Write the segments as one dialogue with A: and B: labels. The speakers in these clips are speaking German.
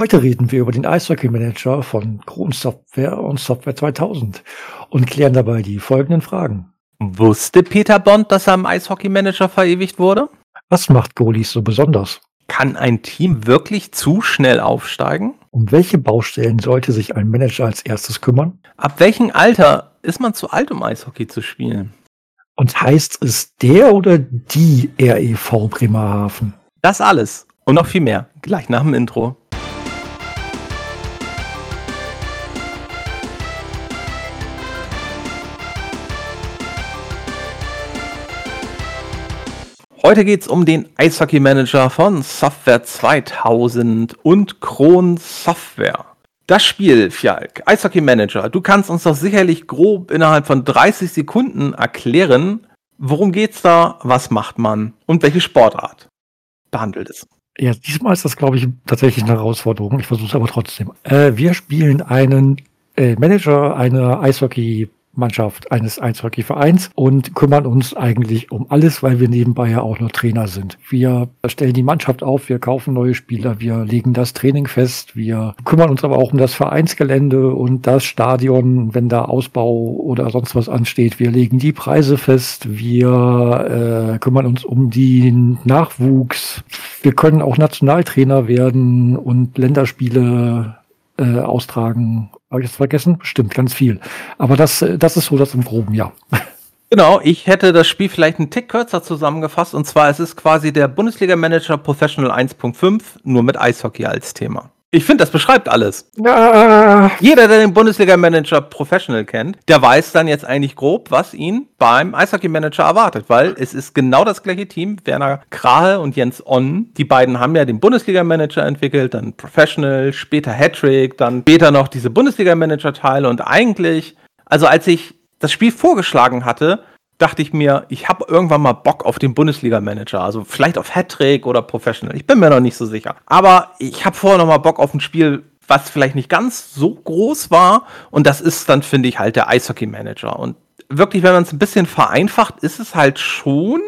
A: Heute reden wir über den Eishockey Manager von Kron Software und Software 2000 und klären dabei die folgenden Fragen.
B: Wusste Peter Bond, dass er am Eishockey Manager verewigt wurde?
A: Was macht Goalies so besonders?
B: Kann ein Team wirklich zu schnell aufsteigen?
A: Um welche Baustellen sollte sich ein Manager als erstes kümmern?
B: Ab welchem Alter ist man zu alt, um Eishockey zu spielen?
A: Und heißt es der oder die REV Bremerhaven?
B: Das alles und noch viel mehr gleich nach dem Intro. Heute geht es um den Eishockey Manager von Software 2000 und Kron Software. Das Spiel, Fjalk, Eishockey Manager, du kannst uns doch sicherlich grob innerhalb von 30 Sekunden erklären, worum geht's da, was macht man und welche Sportart behandelt es.
A: Ja, diesmal ist das, glaube ich, tatsächlich eine Herausforderung. Ich versuche es aber trotzdem. Äh, wir spielen einen äh, Manager einer Eishockey Mannschaft eines Eishockeyvereins und kümmern uns eigentlich um alles, weil wir nebenbei ja auch noch Trainer sind. Wir stellen die Mannschaft auf, wir kaufen neue Spieler, wir legen das Training fest, wir kümmern uns aber auch um das Vereinsgelände und das Stadion, wenn da Ausbau oder sonst was ansteht. Wir legen die Preise fest, wir äh, kümmern uns um den Nachwuchs. Wir können auch Nationaltrainer werden und Länderspiele äh, austragen. Habe ich das vergessen? Stimmt, ganz viel. Aber das, äh, das ist so das im Groben, ja.
B: Genau, ich hätte das Spiel vielleicht einen Tick kürzer zusammengefasst. Und zwar, es ist quasi der Bundesliga Manager Professional 1.5, nur mit Eishockey als Thema. Ich finde, das beschreibt alles. Ja. Jeder, der den Bundesliga-Manager Professional kennt, der weiß dann jetzt eigentlich grob, was ihn beim Eishockey-Manager erwartet, weil es ist genau das gleiche Team. Werner Krahe und Jens Onn, die beiden haben ja den Bundesliga-Manager entwickelt, dann Professional, später Hattrick, dann später noch diese Bundesliga-Manager-Teile und eigentlich, also als ich das Spiel vorgeschlagen hatte, dachte ich mir, ich habe irgendwann mal Bock auf den Bundesliga-Manager. Also vielleicht auf Hattrick oder Professional. Ich bin mir noch nicht so sicher. Aber ich habe vorher noch mal Bock auf ein Spiel, was vielleicht nicht ganz so groß war. Und das ist dann, finde ich, halt der Eishockey-Manager. Und wirklich, wenn man es ein bisschen vereinfacht, ist es halt schon,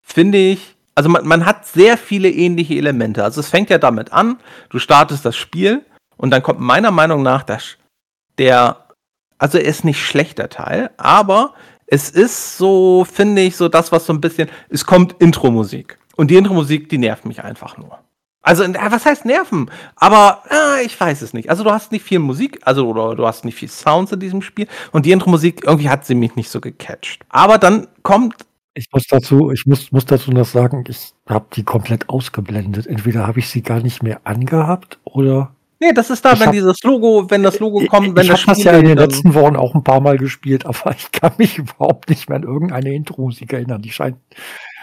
B: finde ich, also man, man hat sehr viele ähnliche Elemente. Also es fängt ja damit an, du startest das Spiel und dann kommt meiner Meinung nach das, der, also er ist nicht schlechter Teil, aber es ist so, finde ich, so das, was so ein bisschen, es kommt Intro-Musik. Und die Intro-Musik, die nervt mich einfach nur. Also, äh, was heißt nerven? Aber äh, ich weiß es nicht. Also, du hast nicht viel Musik, also oder du hast nicht viel Sounds in diesem Spiel. Und die Intro-Musik, irgendwie hat sie mich nicht so gecatcht. Aber dann kommt.
A: Ich muss dazu, ich muss, muss dazu noch sagen, ich habe die komplett ausgeblendet. Entweder habe ich sie gar nicht mehr angehabt oder
B: Nee, das ist da, ich wenn hab, dieses Logo, wenn das Logo kommt, wenn
A: ich
B: das
A: Spiel. Ich habe das ja in den letzten Wochen auch ein paar Mal gespielt, aber ich kann mich überhaupt nicht mehr an irgendeine Intro-Musik erinnern. Die scheint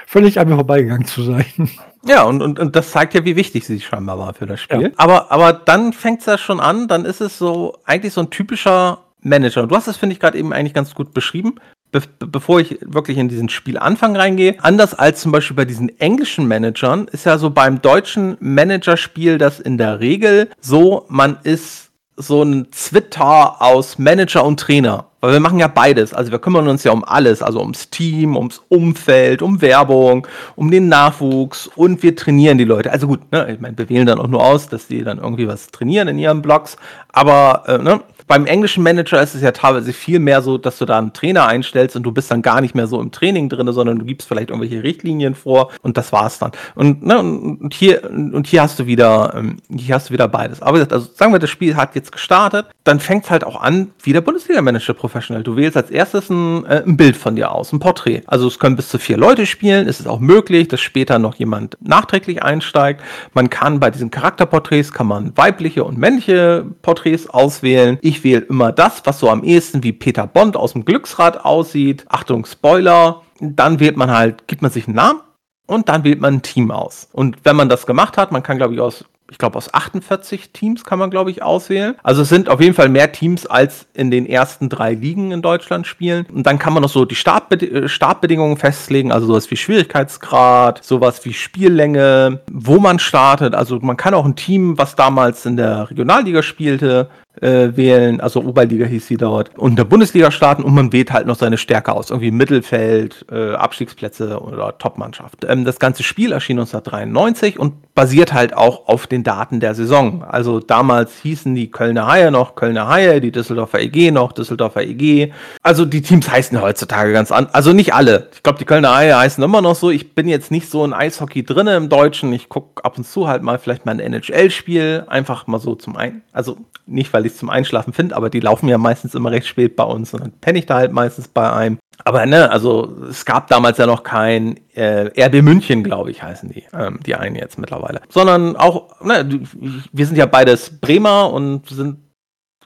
A: völlig an mir vorbeigegangen zu sein.
B: Ja, und, und, und das zeigt ja, wie wichtig sie scheinbar war für das Spiel. Ja. Aber, aber dann fängt es ja schon an, dann ist es so eigentlich so ein typischer Manager. Du hast es, finde ich, gerade eben eigentlich ganz gut beschrieben be bevor ich wirklich in diesen Spielanfang reingehe, anders als zum Beispiel bei diesen englischen Managern, ist ja so beim deutschen Managerspiel das in der Regel so, man ist so ein Zwitter aus Manager und Trainer. Weil wir machen ja beides. Also wir kümmern uns ja um alles. Also ums Team, ums Umfeld, um Werbung, um den Nachwuchs und wir trainieren die Leute. Also gut, ne, ich meine, wir wählen dann auch nur aus, dass die dann irgendwie was trainieren in ihren Blogs. Aber äh, ne, beim englischen Manager ist es ja teilweise viel mehr so, dass du da einen Trainer einstellst und du bist dann gar nicht mehr so im Training drin, sondern du gibst vielleicht irgendwelche Richtlinien vor und das war's dann. Und, ne, und hier und hier hast du wieder ähm, hier hast du wieder beides. Aber also sagen wir, das Spiel hat jetzt gestartet, dann fängt es halt auch an, wie der Bundesliga-Manager Professional. Du wählst als erstes ein, äh, ein Bild von dir aus, ein Porträt. Also es können bis zu vier Leute spielen. Es ist auch möglich, dass später noch jemand nachträglich einsteigt. Man kann bei diesen Charakterporträts kann man weibliche und männliche Porträts auswählen. Ich ich wähle immer das, was so am ehesten wie Peter Bond aus dem Glücksrad aussieht. Achtung, Spoiler. Dann wählt man halt, gibt man sich einen Namen und dann wählt man ein Team aus. Und wenn man das gemacht hat, man kann, glaube ich, aus ich glaube, aus 48 Teams kann man, glaube ich, auswählen. Also es sind auf jeden Fall mehr Teams als in den ersten drei Ligen in Deutschland spielen. Und dann kann man noch so die Startbed äh, Startbedingungen festlegen, also sowas wie Schwierigkeitsgrad, sowas wie Spiellänge, wo man startet. Also man kann auch ein Team, was damals in der Regionalliga spielte, äh, wählen, also Oberliga hieß sie dort, und der Bundesliga starten und man wählt halt noch seine Stärke aus, irgendwie Mittelfeld, äh, Abstiegsplätze oder Topmannschaft. Ähm, das ganze Spiel erschien 1993 und basiert halt auch auf den Daten der Saison. Also damals hießen die Kölner Haie noch Kölner Haie, die Düsseldorfer EG noch Düsseldorfer EG. Also die Teams heißen heutzutage ganz an, also nicht alle. Ich glaube, die Kölner Haie heißen immer noch so. Ich bin jetzt nicht so in Eishockey drinne im Deutschen. Ich gucke ab und zu halt mal vielleicht mal ein NHL-Spiel, einfach mal so zum ein, also nicht, weil ich es zum Einschlafen finde, aber die laufen ja meistens immer recht spät bei uns und dann penne ich da halt meistens bei einem. Aber ne, also es gab damals ja noch kein äh, RB München, glaube ich, heißen die, ähm, die einen jetzt mittlerweile. Sondern auch, ne, wir sind ja beides Bremer und sind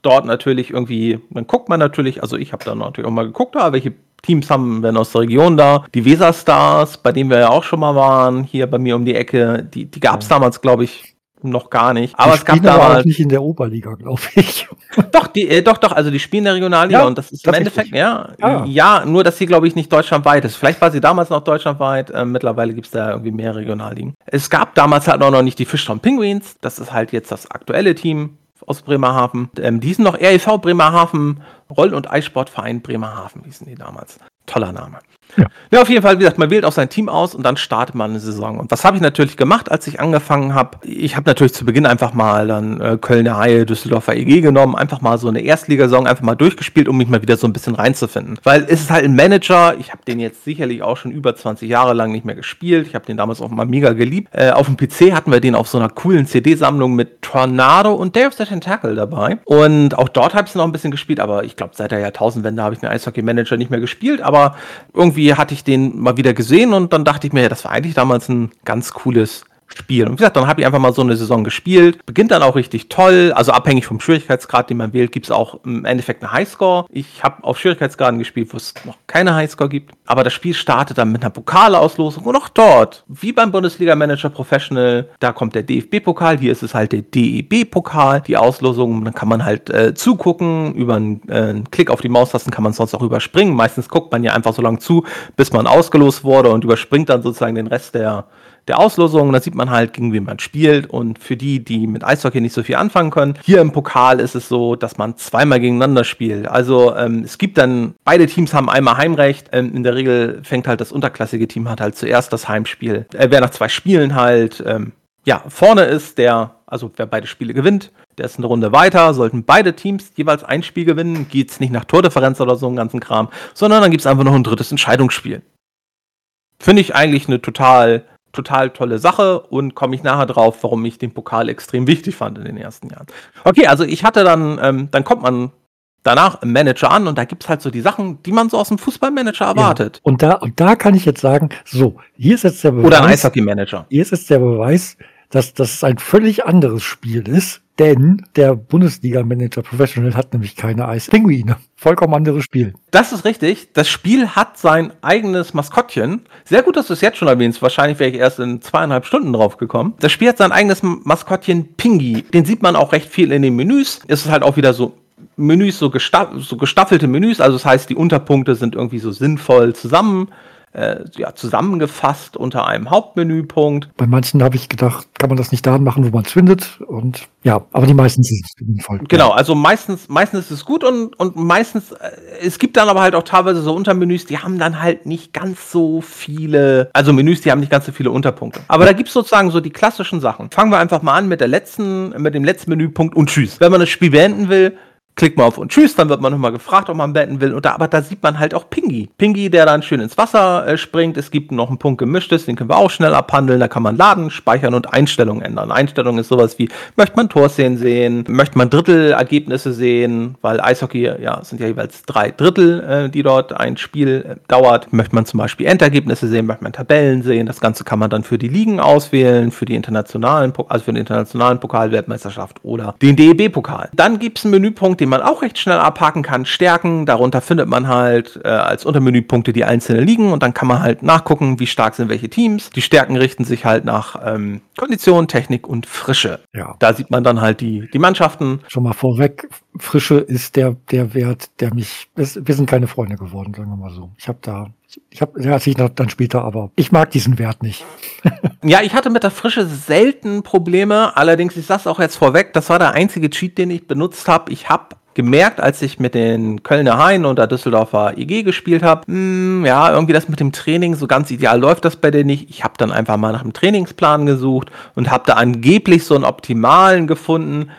B: dort natürlich irgendwie, dann guckt man natürlich, also ich habe da natürlich auch mal geguckt, ah, welche Teams haben wir aus der Region da. Die Weser Stars, bei denen wir ja auch schon mal waren, hier bei mir um die Ecke, die, die gab es damals, glaube ich, noch gar nicht.
A: Aber die es gab damals auch nicht in der Oberliga, glaube ich.
B: Doch, die, äh, doch, doch, also die spielen in der Regionalliga ja, und das ist im Endeffekt, ja, ja, ja, nur dass sie, glaube ich, nicht deutschlandweit ist. Vielleicht war sie damals noch deutschlandweit, äh, mittlerweile gibt es da irgendwie mehr Regionalligen. Es gab damals halt noch nicht die Fischtown Penguins, das ist halt jetzt das aktuelle Team aus Bremerhaven. Ähm, die sind noch REV Bremerhaven, Roll- und Eissportverein Bremerhaven hießen die damals. Toller Name. Ja. ja, auf jeden Fall, wie gesagt, man wählt auch sein Team aus und dann startet man eine Saison. Und was habe ich natürlich gemacht, als ich angefangen habe? Ich habe natürlich zu Beginn einfach mal dann äh, Kölner Haie, Düsseldorfer EG genommen, einfach mal so eine Erstligasaison einfach mal durchgespielt, um mich mal wieder so ein bisschen reinzufinden. Weil es ist halt ein Manager, ich habe den jetzt sicherlich auch schon über 20 Jahre lang nicht mehr gespielt. Ich habe den damals auch mal mega geliebt. Äh, auf dem PC hatten wir den auf so einer coolen CD-Sammlung mit Tornado und Day of the Tentacle dabei. Und auch dort habe ich es noch ein bisschen gespielt, aber ich glaube, seit der Jahrtausendwende habe ich den Eishockey-Manager nicht mehr gespielt. Aber irgendwie hatte ich den mal wieder gesehen und dann dachte ich mir, das war eigentlich damals ein ganz cooles Spiel. Und wie gesagt, dann habe ich einfach mal so eine Saison gespielt. Beginnt dann auch richtig toll. Also abhängig vom Schwierigkeitsgrad, den man wählt, gibt es auch im Endeffekt eine Highscore. Ich habe auf Schwierigkeitsgraden gespielt, wo es noch keine Highscore gibt. Aber das Spiel startet dann mit einer Pokalauslosung und auch dort, wie beim Bundesliga Manager Professional, da kommt der DFB-Pokal, hier ist es halt der DEB-Pokal, die Auslosung. Dann kann man halt äh, zugucken. Über einen, äh, Klick auf die Maustasten kann man sonst auch überspringen. Meistens guckt man ja einfach so lange zu, bis man ausgelost wurde und überspringt dann sozusagen den Rest der der Auslosung. Da sieht man halt, gegen wen man spielt. Und für die, die mit Eishockey nicht so viel anfangen können, hier im Pokal ist es so, dass man zweimal gegeneinander spielt. Also ähm, es gibt dann, beide Teams haben einmal Heimrecht. Ähm, in der Regel fängt halt das unterklassige Team hat halt zuerst das Heimspiel. Äh, wer nach zwei Spielen halt, ähm, ja, vorne ist, der, also wer beide Spiele gewinnt, der ist eine Runde weiter. Sollten beide Teams jeweils ein Spiel gewinnen, geht es nicht nach Tordifferenz oder so einen ganzen Kram, sondern dann gibt es einfach noch ein drittes Entscheidungsspiel. Finde ich eigentlich eine total total tolle Sache und komme ich nachher drauf, warum ich den Pokal extrem wichtig fand in den ersten Jahren. Okay, also ich hatte dann, ähm, dann kommt man danach im Manager an und da gibt es halt so die Sachen, die man so aus dem Fußballmanager erwartet.
A: Ja, und, da, und da kann ich jetzt sagen, so, hier ist jetzt der
B: Beweis. Oder ein Eishockey-Manager.
A: Hier ist jetzt der Beweis, dass das ein völlig anderes Spiel ist, denn der Bundesliga-Manager Professional hat nämlich keine Eispinguine. Vollkommen anderes Spiel.
B: Das ist richtig. Das Spiel hat sein eigenes Maskottchen. Sehr gut, dass du es jetzt schon erwähnst. Wahrscheinlich wäre ich erst in zweieinhalb Stunden drauf gekommen. Das Spiel hat sein eigenes Maskottchen Pingi. Den sieht man auch recht viel in den Menüs. Es ist halt auch wieder so Menüs, so, gestaff so gestaffelte Menüs. Also das heißt, die Unterpunkte sind irgendwie so sinnvoll zusammen äh, ja, zusammengefasst unter einem Hauptmenüpunkt.
A: Bei manchen habe ich gedacht, kann man das nicht da machen, wo man es findet. Und ja, aber die meisten sind
B: sinnvoll. Genau, also meistens, meistens ist es gut und, und meistens, äh, es gibt dann aber halt auch teilweise so Untermenüs, die haben dann halt nicht ganz so viele, also Menüs, die haben nicht ganz so viele Unterpunkte. Aber da gibt es sozusagen so die klassischen Sachen. Fangen wir einfach mal an mit der letzten, mit dem letzten Menüpunkt und tschüss. Wenn man das Spiel beenden will, klickt man auf und tschüss, dann wird man nochmal gefragt, ob man betten will. Und da, aber da sieht man halt auch Pingi. Pingi, der dann schön ins Wasser äh, springt. Es gibt noch einen Punkt gemischtes, den können wir auch schnell abhandeln. Da kann man laden, speichern und Einstellungen ändern. Einstellungen ist sowas wie, möchte man Torszenen sehen, möchte man Drittelergebnisse sehen, weil Eishockey, ja, sind ja jeweils drei Drittel, äh, die dort ein Spiel äh, dauert. Möchte man zum Beispiel Endergebnisse sehen, möchte man Tabellen sehen. Das Ganze kann man dann für die Ligen auswählen, für die internationalen, also für den internationalen Pokalweltmeisterschaft oder den DEB-Pokal. Dann gibt es einen Menüpunkt, den man auch recht schnell abhaken kann, Stärken. Darunter findet man halt äh, als Untermenüpunkte die einzelnen Ligen und dann kann man halt nachgucken, wie stark sind welche Teams. Die Stärken richten sich halt nach ähm, Kondition, Technik und Frische. Ja. Da sieht man dann halt die, die Mannschaften.
A: Schon mal vorweg, Frische ist der, der Wert, der mich, es, wir sind keine Freunde geworden, sagen wir mal so. Ich habe da, ich habe, ja, ich dann später, aber ich mag diesen Wert nicht.
B: ja, ich hatte mit der Frische selten Probleme. Allerdings, ich sag's auch jetzt vorweg, das war der einzige Cheat, den ich benutzt habe. Ich habe gemerkt, als ich mit den Kölner Hain und der Düsseldorfer IG gespielt habe, hm, ja, irgendwie das mit dem Training, so ganz ideal läuft das bei denen nicht. Ich habe dann einfach mal nach einem Trainingsplan gesucht und habe da angeblich so einen optimalen gefunden.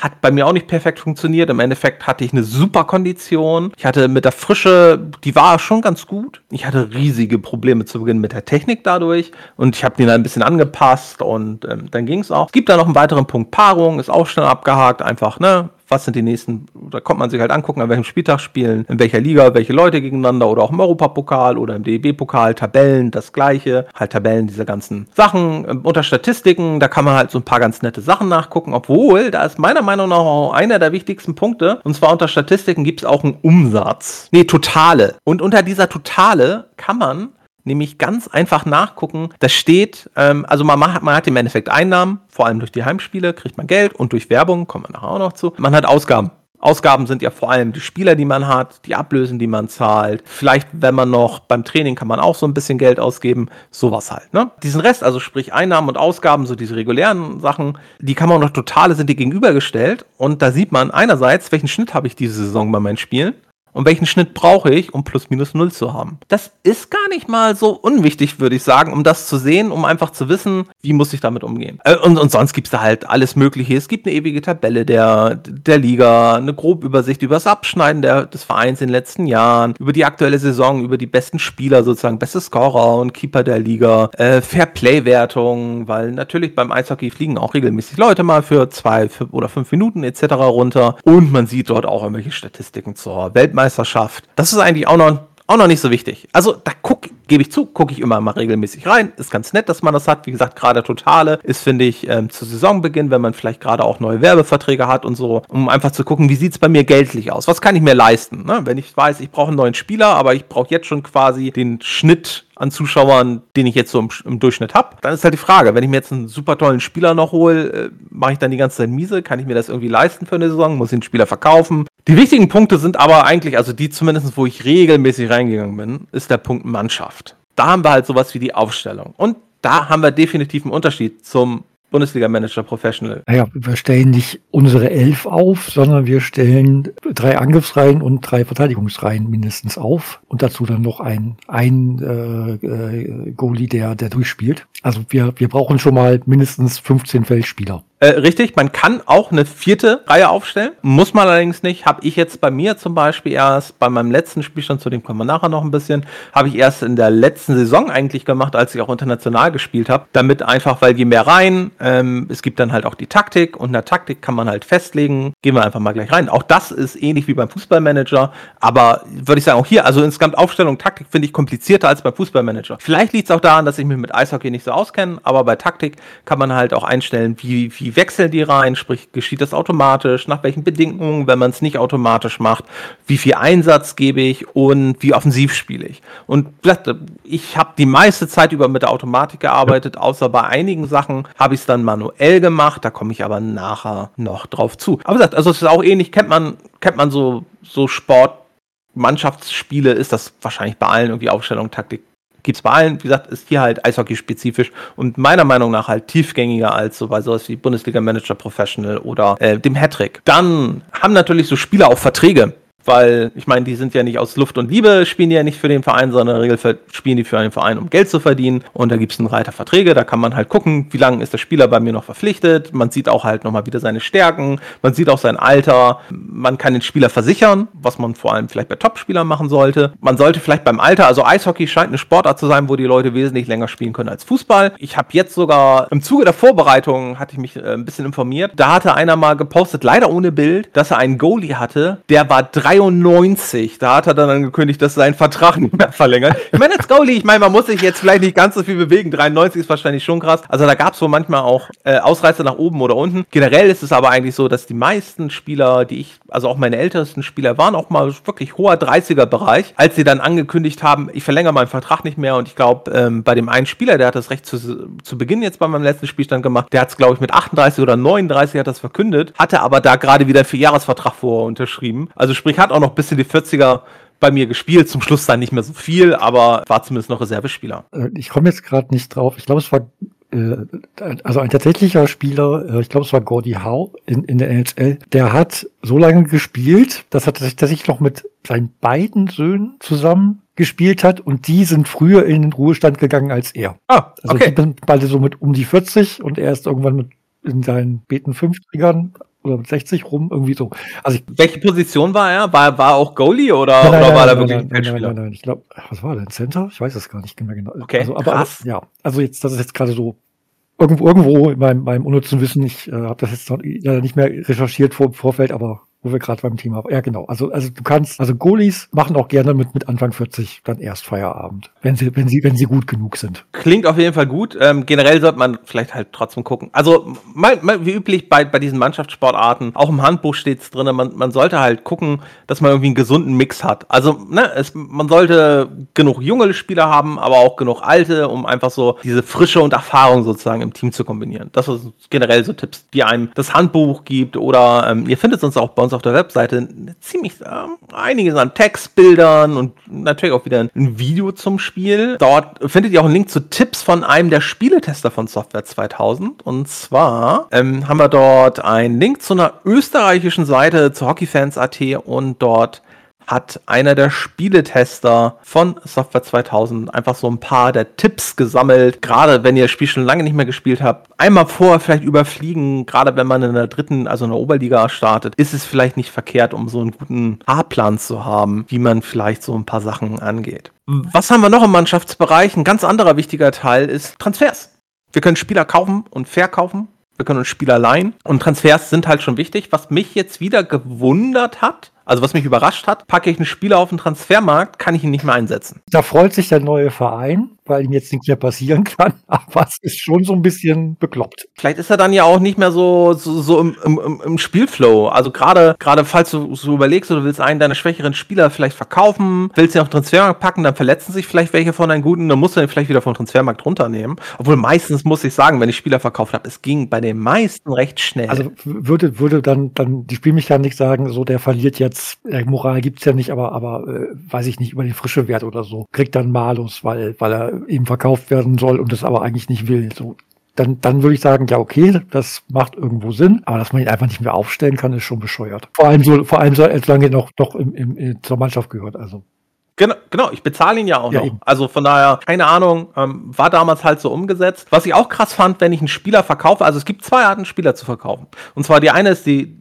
B: Hat bei mir auch nicht perfekt funktioniert. Im Endeffekt hatte ich eine super Kondition. Ich hatte mit der Frische, die war schon ganz gut. Ich hatte riesige Probleme zu Beginn mit der Technik dadurch. Und ich habe die dann ein bisschen angepasst und ähm, dann ging es auch. Es gibt da noch einen weiteren Punkt Paarung, ist auch schnell abgehakt. Einfach, ne? Was sind die nächsten, da kommt man sich halt angucken, an welchem Spieltag spielen, in welcher Liga, welche Leute gegeneinander oder auch im Europapokal oder im DEB-Pokal, Tabellen, das gleiche, halt Tabellen, diese ganzen Sachen. Ähm, unter Statistiken, da kann man halt so ein paar ganz nette Sachen nachgucken, obwohl, da ist meiner Meinung nach auch einer der wichtigsten Punkte, und zwar unter Statistiken gibt es auch einen Umsatz. Nee, Totale. Und unter dieser Totale kann man nämlich ganz einfach nachgucken. Da steht, ähm, also man, macht, man hat im Endeffekt Einnahmen, vor allem durch die Heimspiele kriegt man Geld und durch Werbung, kommen wir nachher auch noch zu. Man hat Ausgaben. Ausgaben sind ja vor allem die Spieler, die man hat, die Ablösen, die man zahlt. Vielleicht, wenn man noch beim Training kann man auch so ein bisschen Geld ausgeben. Sowas halt. Ne? Diesen Rest, also sprich Einnahmen und Ausgaben, so diese regulären Sachen, die kann man noch totale sind die gegenübergestellt. Und da sieht man einerseits, welchen Schnitt habe ich diese Saison bei meinen Spielen und welchen Schnitt brauche ich, um plus minus null zu haben. Das ist gar nicht mal so unwichtig, würde ich sagen, um das zu sehen, um einfach zu wissen, wie muss ich damit umgehen. Äh, und, und sonst gibt es da halt alles Mögliche. Es gibt eine ewige Tabelle der, der Liga, eine Grobübersicht über das Abschneiden der, des Vereins in den letzten Jahren, über die aktuelle Saison, über die besten Spieler sozusagen, beste Scorer und Keeper der Liga, äh, Fairplay-Wertung, weil natürlich beim Eishockey fliegen auch regelmäßig Leute mal für zwei für, oder fünf Minuten etc. runter und man sieht dort auch irgendwelche Statistiken zur Weltmeisterschaft Weltmeisterschaft. Das ist eigentlich auch noch, auch noch nicht so wichtig. Also da guck, gebe ich zu, gucke ich immer mal regelmäßig rein. Ist ganz nett, dass man das hat. Wie gesagt, gerade Totale ist, finde ich, ähm, zu Saisonbeginn, wenn man vielleicht gerade auch neue Werbeverträge hat und so, um einfach zu gucken, wie sieht es bei mir geldlich aus? Was kann ich mir leisten? Ne? Wenn ich weiß, ich brauche einen neuen Spieler, aber ich brauche jetzt schon quasi den Schnitt an Zuschauern, den ich jetzt so im, im Durchschnitt habe. Dann ist halt die Frage, wenn ich mir jetzt einen super tollen Spieler noch hole, äh, mache ich dann die ganze Zeit miese? Kann ich mir das irgendwie leisten für eine Saison? Muss ich den Spieler verkaufen? Die wichtigen Punkte sind aber eigentlich, also die zumindest, wo ich regelmäßig reingegangen bin, ist der Punkt Mannschaft. Da haben wir halt sowas wie die Aufstellung. Und da haben wir definitiv einen Unterschied zum Bundesliga-Manager Professional.
A: Naja, wir stellen nicht unsere Elf auf, sondern wir stellen drei Angriffsreihen und drei Verteidigungsreihen mindestens auf und dazu dann noch ein, ein äh, äh, Goalie, der, der durchspielt. Also wir, wir brauchen schon mal mindestens 15 Feldspieler.
B: Äh, richtig, man kann auch eine vierte Reihe aufstellen. Muss man allerdings nicht. Habe ich jetzt bei mir zum Beispiel erst bei meinem letzten Spielstand, zu dem kommen wir nachher noch ein bisschen, habe ich erst in der letzten Saison eigentlich gemacht, als ich auch international gespielt habe. Damit einfach, weil je mehr rein, ähm, es gibt dann halt auch die Taktik und in der Taktik kann man halt festlegen. Gehen wir einfach mal gleich rein. Auch das ist ähnlich wie beim Fußballmanager, aber würde ich sagen, auch hier, also insgesamt Aufstellung, Taktik finde ich komplizierter als beim Fußballmanager. Vielleicht liegt es auch daran, dass ich mich mit Eishockey nicht so auskenne, aber bei Taktik kann man halt auch einstellen, wie, wie wie wechseln die rein, sprich geschieht das automatisch, nach welchen Bedingungen, wenn man es nicht automatisch macht, wie viel Einsatz gebe ich und wie offensiv spiele ich. Und ich habe die meiste Zeit über mit der Automatik gearbeitet, außer bei einigen Sachen habe ich es dann manuell gemacht, da komme ich aber nachher noch drauf zu. Aber gesagt, also es ist auch ähnlich, kennt man, kennt man so, so Sport, Mannschaftsspiele ist das wahrscheinlich bei allen irgendwie Aufstellung, Taktik, gibt's bei allen, wie gesagt, ist hier halt Eishockey-spezifisch und meiner Meinung nach halt tiefgängiger als so bei sowas wie Bundesliga Manager Professional oder äh, dem Hattrick. Dann haben natürlich so Spieler auch Verträge weil ich meine, die sind ja nicht aus Luft und Liebe, spielen die ja nicht für den Verein, sondern in der Regel spielen die für einen Verein, um Geld zu verdienen. Und da gibt es einen Reiter Verträge, da kann man halt gucken, wie lange ist der Spieler bei mir noch verpflichtet. Man sieht auch halt nochmal wieder seine Stärken, man sieht auch sein Alter, man kann den Spieler versichern, was man vor allem vielleicht bei Topspielern machen sollte. Man sollte vielleicht beim Alter, also Eishockey scheint eine Sportart zu sein, wo die Leute wesentlich länger spielen können als Fußball. Ich habe jetzt sogar im Zuge der Vorbereitung, hatte ich mich äh, ein bisschen informiert, da hatte einer mal gepostet, leider ohne Bild, dass er einen Goalie hatte, der war drei 93, da hat er dann angekündigt, dass sein Vertrag nicht mehr verlängert. Ich meine, jetzt Goalie, ich meine, man muss sich jetzt vielleicht nicht ganz so viel bewegen. 93 ist wahrscheinlich schon krass. Also da gab es wohl manchmal auch äh, Ausreißer nach oben oder unten. Generell ist es aber eigentlich so, dass die meisten Spieler, die ich, also auch meine ältesten Spieler, waren auch mal wirklich hoher 30er-Bereich, als sie dann angekündigt haben, ich verlängere meinen Vertrag nicht mehr. Und ich glaube, ähm, bei dem einen Spieler, der hat das recht zu, zu Beginn jetzt bei meinem letzten Spielstand gemacht, der hat es, glaube ich, mit 38 oder 39 hat das verkündet, hatte aber da gerade wieder einen Vierjahresvertrag vorher unterschrieben. Also sprich, hat auch noch bis in die 40er bei mir gespielt. Zum Schluss dann nicht mehr so viel, aber war zumindest noch Reservespieler.
A: Äh, ich komme jetzt gerade nicht drauf. Ich glaube, es war äh, also ein tatsächlicher Spieler, äh, ich glaube, es war Gordy Howe in, in der NHL, der hat so lange gespielt, dass er tatsächlich noch mit seinen beiden Söhnen zusammen gespielt hat und die sind früher in den Ruhestand gegangen als er.
B: Ah,
A: also okay. die sind beide so mit um die 40 und er ist irgendwann mit in seinen Beten 50ern oder mit 60 rum, irgendwie so.
B: Also ich, Welche Position war er? War, war auch Goalie oder,
A: nein, nein,
B: oder war
A: nein,
B: er wirklich
A: nein, nein, nein, nein, ich glaube, was war denn? Center? Ich weiß es gar nicht mehr genau.
B: Okay,
A: also, aber, krass. ja, also jetzt, das ist jetzt gerade so irgendwo, irgendwo in meinem, meinem unnützen Wissen, ich äh, habe das jetzt noch nicht mehr recherchiert vor Vorfeld, aber wo wir gerade beim Thema Ja, genau. Also, also du kannst, also Goalies machen auch gerne mit, mit Anfang 40 dann erst Feierabend, wenn sie, wenn sie, wenn sie gut genug sind.
B: Klingt auf jeden Fall gut. Ähm, generell sollte man vielleicht halt trotzdem gucken. Also, mal, mal, wie üblich bei, bei diesen Mannschaftssportarten, auch im Handbuch steht es drin, man, man sollte halt gucken, dass man irgendwie einen gesunden Mix hat. Also, ne, es, man sollte genug junge Spieler haben, aber auch genug alte, um einfach so diese Frische und Erfahrung sozusagen im Team zu kombinieren. Das sind generell so Tipps, die einem das Handbuch gibt oder ähm, ihr findet uns auch bei uns auf der Webseite ziemlich äh, einiges an Textbildern und natürlich auch wieder ein Video zum Spiel. Dort findet ihr auch einen Link zu Tipps von einem der Spieletester von Software 2000. Und zwar ähm, haben wir dort einen Link zu einer österreichischen Seite zu Hockeyfans.at und dort hat einer der Spieletester von Software 2000 einfach so ein paar der Tipps gesammelt. Gerade wenn ihr das Spiel schon lange nicht mehr gespielt habt, einmal vorher vielleicht überfliegen. Gerade wenn man in der dritten, also in der Oberliga startet, ist es vielleicht nicht verkehrt, um so einen guten Fahrplan zu haben, wie man vielleicht so ein paar Sachen angeht. Was haben wir noch im Mannschaftsbereich? Ein ganz anderer wichtiger Teil ist Transfers. Wir können Spieler kaufen und verkaufen. Wir können uns Spieler leihen. Und Transfers sind halt schon wichtig. Was mich jetzt wieder gewundert hat, also was mich überrascht hat, packe ich einen Spieler auf den Transfermarkt, kann ich ihn nicht mehr einsetzen.
A: Da freut sich der neue Verein, weil ihm jetzt nichts mehr passieren kann. Aber es ist schon so ein bisschen bekloppt.
B: Vielleicht ist er dann ja auch nicht mehr so, so, so im, im, im Spielflow. Also gerade, gerade falls du so überlegst, du willst einen deiner schwächeren Spieler vielleicht verkaufen, willst ihn auf den Transfermarkt packen, dann verletzen sich vielleicht welche von deinen guten, dann musst du ihn vielleicht wieder vom Transfermarkt runternehmen. Obwohl meistens muss ich sagen, wenn ich Spieler verkauft habe, es ging bei den meisten recht schnell.
A: Also würde, würde dann, dann die Spielmechanik sagen, so der verliert jetzt jetzt, äh, Moral gibt's ja nicht, aber, aber äh, weiß ich nicht, über den frische Wert oder so, kriegt dann Malus, weil, weil er eben verkauft werden soll und das aber eigentlich nicht will. So, dann, dann würde ich sagen, ja, okay, das macht irgendwo Sinn, aber dass man ihn einfach nicht mehr aufstellen kann, ist schon bescheuert. Vor allem so, vor allem so, solange er noch, noch im, im, im, zur Mannschaft gehört, also.
B: Genau, genau, ich bezahle ihn ja auch ja, noch. Eben. Also von daher, keine Ahnung, ähm, war damals halt so umgesetzt. Was ich auch krass fand, wenn ich einen Spieler verkaufe, also es gibt zwei Arten, Spieler zu verkaufen. Und zwar die eine ist die,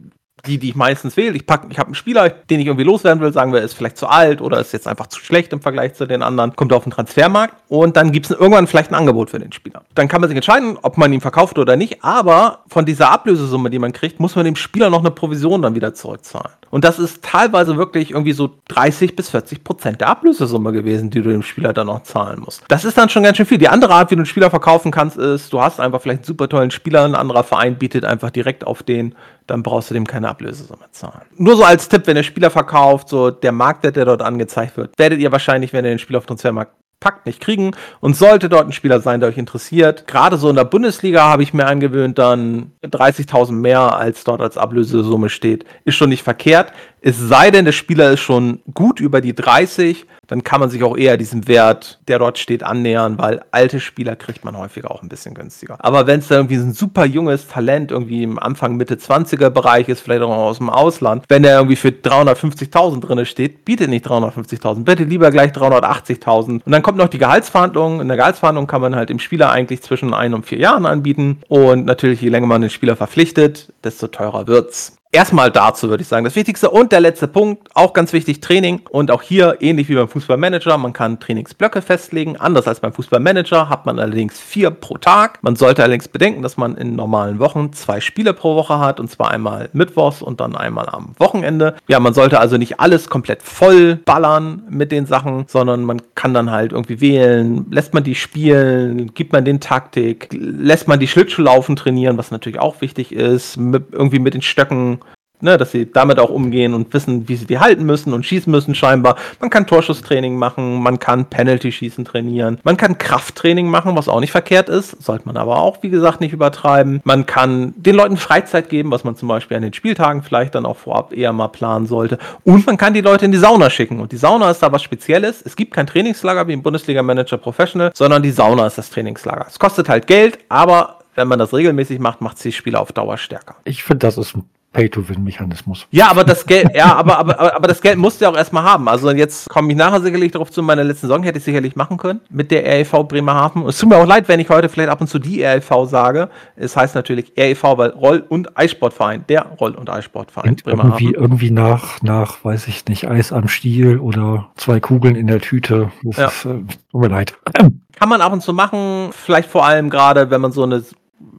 B: die, die ich meistens wähle. Ich pack, ich habe einen Spieler, den ich irgendwie loswerden will, sagen wir, ist vielleicht zu alt oder ist jetzt einfach zu schlecht im Vergleich zu den anderen, kommt auf den Transfermarkt und dann gibt es irgendwann vielleicht ein Angebot für den Spieler. Dann kann man sich entscheiden, ob man ihn verkauft oder nicht, aber von dieser Ablösesumme, die man kriegt, muss man dem Spieler noch eine Provision dann wieder zurückzahlen. Und das ist teilweise wirklich irgendwie so 30 bis 40 Prozent der Ablösesumme gewesen, die du dem Spieler dann noch zahlen musst. Das ist dann schon ganz schön viel. Die andere Art, wie du einen Spieler verkaufen kannst, ist, du hast einfach vielleicht einen super tollen Spieler, ein anderer Verein bietet einfach direkt auf den, dann brauchst du dem keine Ablösesumme zahlen. Nur so als Tipp, wenn der Spieler verkauft, so der Marktwert, der dort angezeigt wird, werdet ihr wahrscheinlich, wenn ihr den Spieler auf Transfermarkt packt, nicht kriegen. Und sollte dort ein Spieler sein, der euch interessiert, gerade so in der Bundesliga habe ich mir angewöhnt, dann 30.000 mehr als dort als Ablösesumme steht, ist schon nicht verkehrt. Es sei denn, der Spieler ist schon gut über die 30, dann kann man sich auch eher diesem Wert, der dort steht, annähern, weil alte Spieler kriegt man häufiger auch ein bisschen günstiger. Aber wenn es da irgendwie ein super junges Talent irgendwie im Anfang, Mitte 20er Bereich ist, vielleicht auch aus dem Ausland, wenn der irgendwie für 350.000 drinne steht, bietet nicht 350.000, bitte lieber gleich 380.000. Und dann kommt noch die Gehaltsverhandlung. In der Gehaltsverhandlung kann man halt dem Spieler eigentlich zwischen ein und vier Jahren anbieten. Und natürlich, je länger man den Spieler verpflichtet, desto teurer wird's. Erstmal dazu, würde ich sagen. Das Wichtigste und der letzte Punkt, auch ganz wichtig, Training. Und auch hier, ähnlich wie beim Fußballmanager, man kann Trainingsblöcke festlegen. Anders als beim Fußballmanager hat man allerdings vier pro Tag. Man sollte allerdings bedenken, dass man in normalen Wochen zwei Spiele pro Woche hat. Und zwar einmal mittwochs und dann einmal am Wochenende. Ja, man sollte also nicht alles komplett voll ballern mit den Sachen, sondern man kann dann halt irgendwie wählen. Lässt man die spielen? Gibt man den Taktik? Lässt man die Schlittschuhlaufen trainieren, was natürlich auch wichtig ist? Mit, irgendwie mit den Stöcken ne, dass sie damit auch umgehen und wissen, wie sie die halten müssen und schießen müssen scheinbar. Man kann Torschusstraining machen, man kann Penalty-Schießen trainieren, man kann Krafttraining machen, was auch nicht verkehrt ist, sollte man aber auch, wie gesagt, nicht übertreiben. Man kann den Leuten Freizeit geben, was man zum Beispiel an den Spieltagen vielleicht dann auch vorab eher mal planen sollte. Und man kann die Leute in die Sauna schicken. Und die Sauna ist da was Spezielles. Es gibt kein Trainingslager wie im Bundesliga-Manager Professional, sondern die Sauna ist das Trainingslager. Es kostet halt Geld, aber wenn man das regelmäßig macht, macht es die Spieler auf Dauer stärker.
A: Ich finde, das ist ein Pay-to-Win-Mechanismus.
B: Ja, aber das Geld, ja, aber, aber, aber, aber das Geld musst du ja auch erstmal haben. Also jetzt komme ich nachher sicherlich darauf zu, meiner letzten Saison hätte ich sicherlich machen können mit der REV Bremerhaven. Es tut mir auch leid, wenn ich heute vielleicht ab und zu die REV sage. Es heißt natürlich REV, weil Roll- und Eissportverein, der Roll- und Eissportverein
A: Und irgendwie, irgendwie nach, nach, weiß ich nicht, Eis am Stiel oder zwei Kugeln in der Tüte. Das
B: Ja.
A: ist, äh, tut mir leid.
B: Kann man ab und zu machen, vielleicht vor allem gerade, wenn man so eine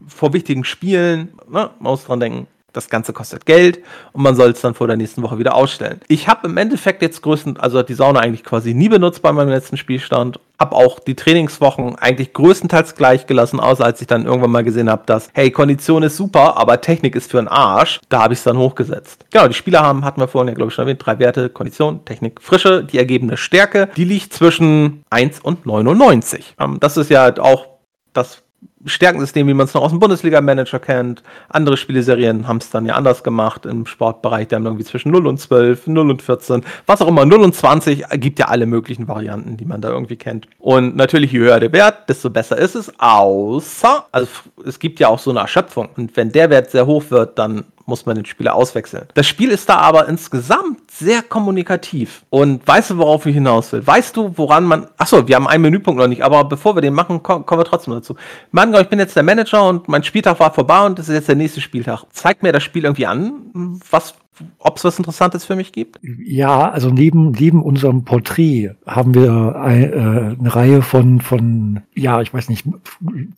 B: vor wichtigen Spielen, ne, man muss dran denken, das Ganze kostet Geld und man soll es dann vor der nächsten Woche wieder ausstellen. Ich habe im Endeffekt jetzt größten, also die Sauna eigentlich quasi nie benutzt bei meinem letzten Spielstand. Habe auch die Trainingswochen eigentlich größtenteils gleich gelassen, außer als ich dann irgendwann mal gesehen habe, dass, hey, Kondition ist super, aber Technik ist für einen Arsch. Da habe ich es dann hochgesetzt. Genau, die Spieler haben, hatten wir vorhin ja, glaube ich, schon erwähnt, drei Werte, Kondition, Technik, Frische, die ergebene Stärke, die liegt zwischen 1 und 99. Ähm, das ist ja auch das Stärkensystem, wie man es noch aus dem Bundesliga-Manager kennt. Andere Spieleserien haben es dann ja anders gemacht im Sportbereich. Die haben irgendwie zwischen 0 und 12, 0 und 14, was auch immer. 0 und 20 gibt ja alle möglichen Varianten, die man da irgendwie kennt. Und natürlich, je höher der Wert, desto besser ist es. Außer, also es gibt ja auch so eine Erschöpfung. Und wenn der Wert sehr hoch wird, dann muss man den Spieler auswechseln. Das Spiel ist da aber insgesamt sehr kommunikativ. Und weißt du, worauf ich hinaus will? Weißt du, woran man. Achso, wir haben einen Menüpunkt noch nicht, aber bevor wir den machen, ko- kommen wir trotzdem dazu. Mann, ich bin jetzt der Manager und mein Spieltag war vorbei und das ist jetzt der nächste Spieltag. Zeigt mir das Spiel irgendwie an, was, ob es was Interessantes für mich gibt?
A: Ja, also neben, neben unserem Porträt haben wir ein, äh, eine Reihe von, von, ja, ich weiß nicht,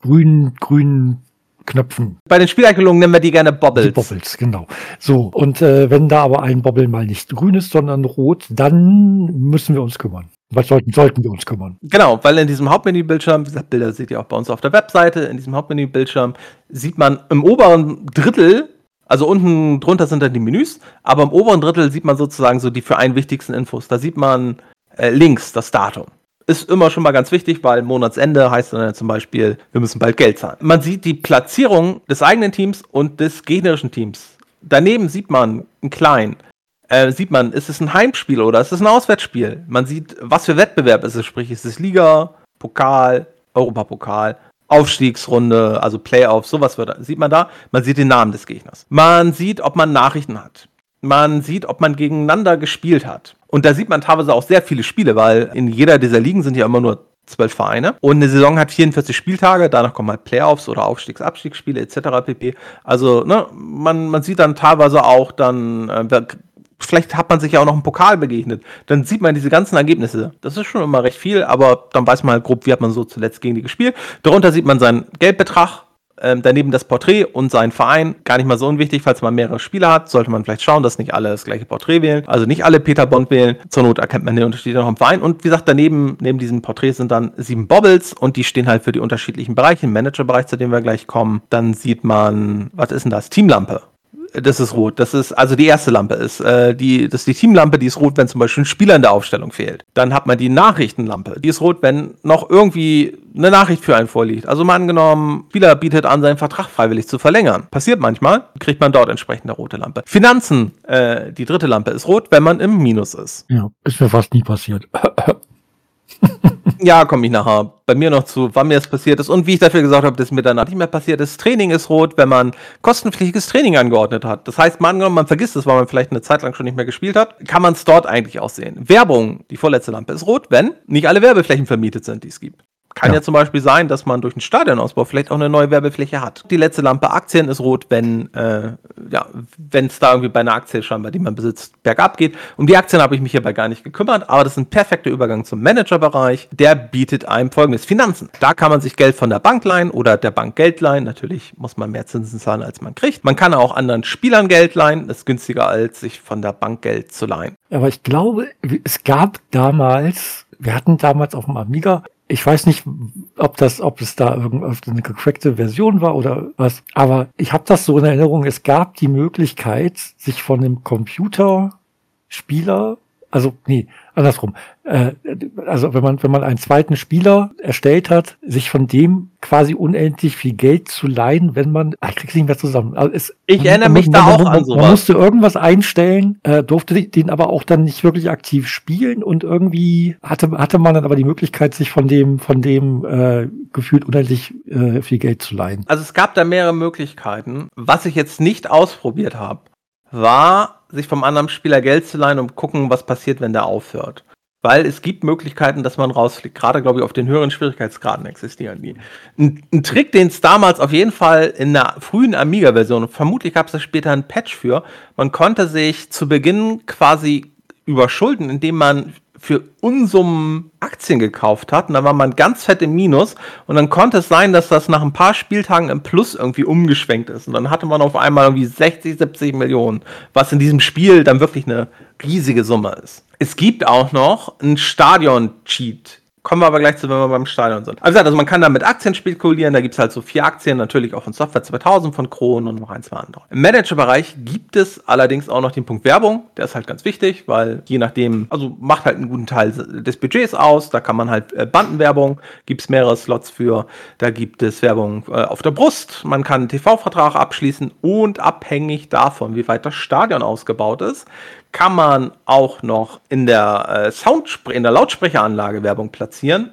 A: grünen, grünen Knöpfen.
B: Bei den Spieleigelungen nennen wir die gerne Bobbles.
A: Die Bobbles, genau. So, und äh, wenn da aber ein Bobbel mal nicht grün ist, sondern rot, dann müssen wir uns kümmern. Was sollten, sollten wir uns kümmern?
B: Genau, weil in diesem Hauptmenü-Bildschirm, wie gesagt, Bilder seht ihr auch bei uns auf der Webseite, in diesem Hauptmenü-Bildschirm sieht man im oberen Drittel, also unten drunter sind dann die Menüs, aber im oberen Drittel sieht man sozusagen so die für einen wichtigsten Infos. Da sieht man äh, links das Datum. Ist immer schon mal ganz wichtig, weil Monatsende heißt dann zum Beispiel, wir müssen bald Geld zahlen. Man sieht die Platzierung des eigenen Teams und des gegnerischen Teams. Daneben sieht man einen kleinen, äh, sieht man, ist es ein Heimspiel oder ist es ein Auswärtsspiel? Man sieht, was für Wettbewerb ist es, sprich, ist es Liga, Pokal, Europapokal, Aufstiegsrunde, also Playoffs, sowas wird, sieht man da. Man sieht den Namen des Gegners. Man sieht, ob man Nachrichten hat. Man sieht, ob man gegeneinander gespielt hat. Und da sieht man teilweise auch sehr viele Spiele, weil in jeder dieser Ligen sind ja immer nur zwölf Vereine. Und eine Saison hat 44 Spieltage, danach kommen halt Playoffs oder Aufstiegs-Abstiegsspiele etc. pp. Also, ne, man, man sieht dann teilweise auch dann, äh, vielleicht hat man sich ja auch noch im Pokal begegnet. Dann sieht man diese ganzen Ergebnisse. Das ist schon immer recht viel, aber dann weiß man halt grob, wie hat man so zuletzt gegen die gespielt. Darunter sieht man seinen Geldbetrag, ähm, daneben das Porträt und seinen Verein. Gar nicht mal so unwichtig, falls man mehrere Spieler hat, sollte man vielleicht schauen, dass nicht alle das gleiche Porträt wählen. Also nicht alle Peter Bond wählen. Zur Not erkennt man den Unterschied noch im Verein. Und wie gesagt, daneben, neben diesen Porträts sind dann sieben Bobbles und die stehen halt für die unterschiedlichen Bereiche. Im Managerbereich, zu dem wir gleich kommen, dann sieht man, was ist denn das? Teamlampe. Das ist rot. Das ist, also die erste Lampe ist, äh, die, das ist die Teamlampe, die ist rot, wenn zum Beispiel ein Spieler in der Aufstellung fehlt. Dann hat man die Nachrichtenlampe. Die ist rot, wenn noch irgendwie eine Nachricht für einen vorliegt. Also mal angenommen, Spieler bietet an, seinen Vertrag freiwillig zu verlängern. Passiert manchmal, kriegt man dort entsprechend eine rote Lampe. Finanzen, äh, die dritte Lampe ist rot, wenn man im Minus ist.
A: Ja, ist mir fast nie passiert.
B: Ja, komme ich nachher bei mir noch zu, wann mir das passiert ist und wie ich dafür gesagt habe, dass mir danach nicht mehr passiert ist. Training ist rot, wenn man kostenpflichtiges Training angeordnet hat. Das heißt, angenommen, man vergisst es, weil man vielleicht eine Zeit lang schon nicht mehr gespielt hat, kann man es dort eigentlich auch sehen. Werbung, die vorletzte Lampe ist rot, wenn nicht alle Werbeflächen vermietet sind, die es gibt. Kann ja. ja. zum Beispiel sein, dass man durch einen Stadionausbau vielleicht auch eine neue Werbefläche hat. Die letzte Lampe Aktien ist rot, wenn äh, ja, wenn es da irgendwie bei einer Aktie scheinbar, die man besitzt, bergab geht. Um die Aktien habe ich mich hierbei gar nicht gekümmert, aber das ist ein perfekter Übergang zum Managerbereich. Der bietet einem folgendes Finanzen. Da kann man sich Geld von der Bank leihen oder der Bank Geld leihen. Natürlich muss man mehr Zinsen zahlen, als man kriegt. Man kann auch anderen Spielern Geld leihen. Das ist günstiger, als sich von der Bank Geld zu leihen.
A: Aber ich glaube, es gab damals, wir hatten damals auf dem Amiga ich weiß nicht, ob das, ob es da irgendeine gecrackte Version war oder was, aber ich habe das so in Erinnerung, es gab die Möglichkeit, sich von dem Computerspieler also nee, andersrum. Äh, also wenn man wenn man einen zweiten Spieler erstellt hat, sich von dem quasi unendlich viel Geld zu leihen, wenn man, ich krieg's nicht mehr zusammen. Also es,
B: ich erinnere mich man, da man, auch
A: man,
B: an sowas.
A: Man musste irgendwas einstellen, äh, durfte den aber auch dann nicht wirklich aktiv spielen und irgendwie hatte hatte man dann aber die Möglichkeit, sich von dem von dem äh, gefühlt unendlich äh, viel Geld zu leihen.
B: Also es gab da mehrere Möglichkeiten. Was ich jetzt nicht ausprobiert habe, war, sich vom anderen Spieler Geld zu leihen und gucken, was passiert, wenn der aufhört. Weil es gibt Möglichkeiten, dass man rausfliegt. Gerade, glaube ich, auf den höheren Schwierigkeitsgraden existieren die. Ein, ein Trick, den es damals auf jeden Fall in der frühen Amiga-Version, vermutlich gab es da später einen Patch für, man konnte sich zu Beginn quasi überschulden, indem man für Unsummen Aktien gekauft hat. Und dann war man ganz fett im Minus. Und dann konnte es sein, dass das nach ein paar Spieltagen im Plus irgendwie umgeschwenkt ist. Und dann hatte man auf einmal irgendwie 60, 70 Millionen, was in diesem Spiel dann wirklich eine riesige Summe ist. Es gibt auch noch ein Stadion-Cheat Kommen wir aber gleich zu, wenn wir beim Stadion sind. Also, also man kann da mit Aktien spekulieren, da gibt es halt so vier Aktien, natürlich auch von Software 2000, von Kronen und noch ein, zwei andere. Im Managerbereich gibt es allerdings auch noch den Punkt Werbung, der ist halt ganz wichtig, weil je nachdem, also macht halt einen guten Teil des Budgets aus, da kann man halt äh, Bandenwerbung, gibt es mehrere Slots für, da gibt es Werbung äh, auf der Brust, man kann einen TV-Vertrag abschließen und abhängig davon, wie weit das Stadion ausgebaut ist, kann man auch noch in der, äh, Soundspre in der Lautsprecheranlage Werbung platzieren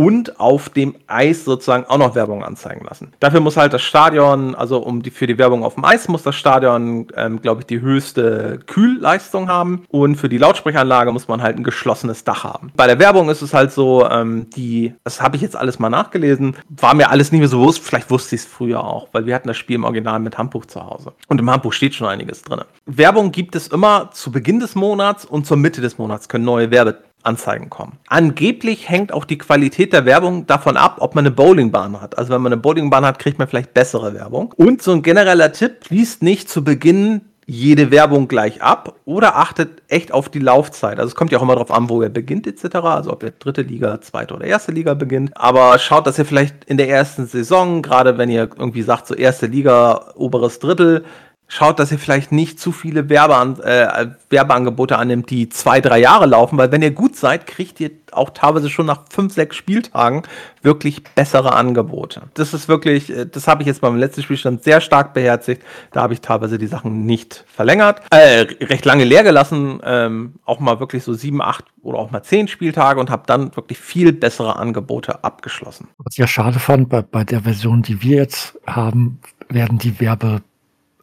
B: und auf dem Eis sozusagen auch noch Werbung anzeigen lassen. Dafür muss halt das Stadion, also um die, für die Werbung auf dem Eis muss das Stadion, ähm, glaube ich, die höchste Kühlleistung haben und für die Lautsprecheranlage muss man halt ein geschlossenes Dach haben. Bei der Werbung ist es halt so, ähm, die, das habe ich jetzt alles mal nachgelesen, war mir alles nicht mehr so bewusst, vielleicht wusste ich es früher auch, weil wir hatten das Spiel im Original mit Handbuch zu Hause und im Handbuch steht schon einiges drin. Werbung gibt es immer zu Beginn des Monats und zur Mitte des Monats können neue Werbe Anzeigen kommen. Angeblich hängt auch die Qualität der Werbung davon ab, ob man eine Bowlingbahn hat. Also wenn man eine Bowlingbahn hat, kriegt man vielleicht bessere Werbung. Und so ein genereller Tipp, liest nicht zu Beginn jede Werbung gleich ab oder achtet echt auf die Laufzeit. Also es kommt ja auch immer darauf an, wo er beginnt etc. Also ob er dritte Liga, zweite oder erste Liga beginnt. Aber schaut, dass ihr vielleicht in der ersten Saison, gerade wenn ihr irgendwie sagt, so erste Liga, oberes Drittel, schaut, dass ihr vielleicht nicht zu viele Werbean äh, Werbeangebote annimmt, die zwei, drei Jahre laufen, weil wenn ihr gut seid, kriegt ihr auch teilweise schon nach fünf, sechs Spieltagen wirklich bessere Angebote. Das ist wirklich, äh, das habe ich jetzt beim letzten Spielstand sehr stark beherzigt. Da habe ich teilweise die Sachen nicht verlängert, äh, recht lange leer gelassen, ähm, auch mal wirklich so sieben, acht oder auch mal zehn Spieltage und habe dann wirklich viel bessere Angebote abgeschlossen.
A: Was ich ja schade fand, bei, bei der Version, die wir jetzt haben, werden die Werbe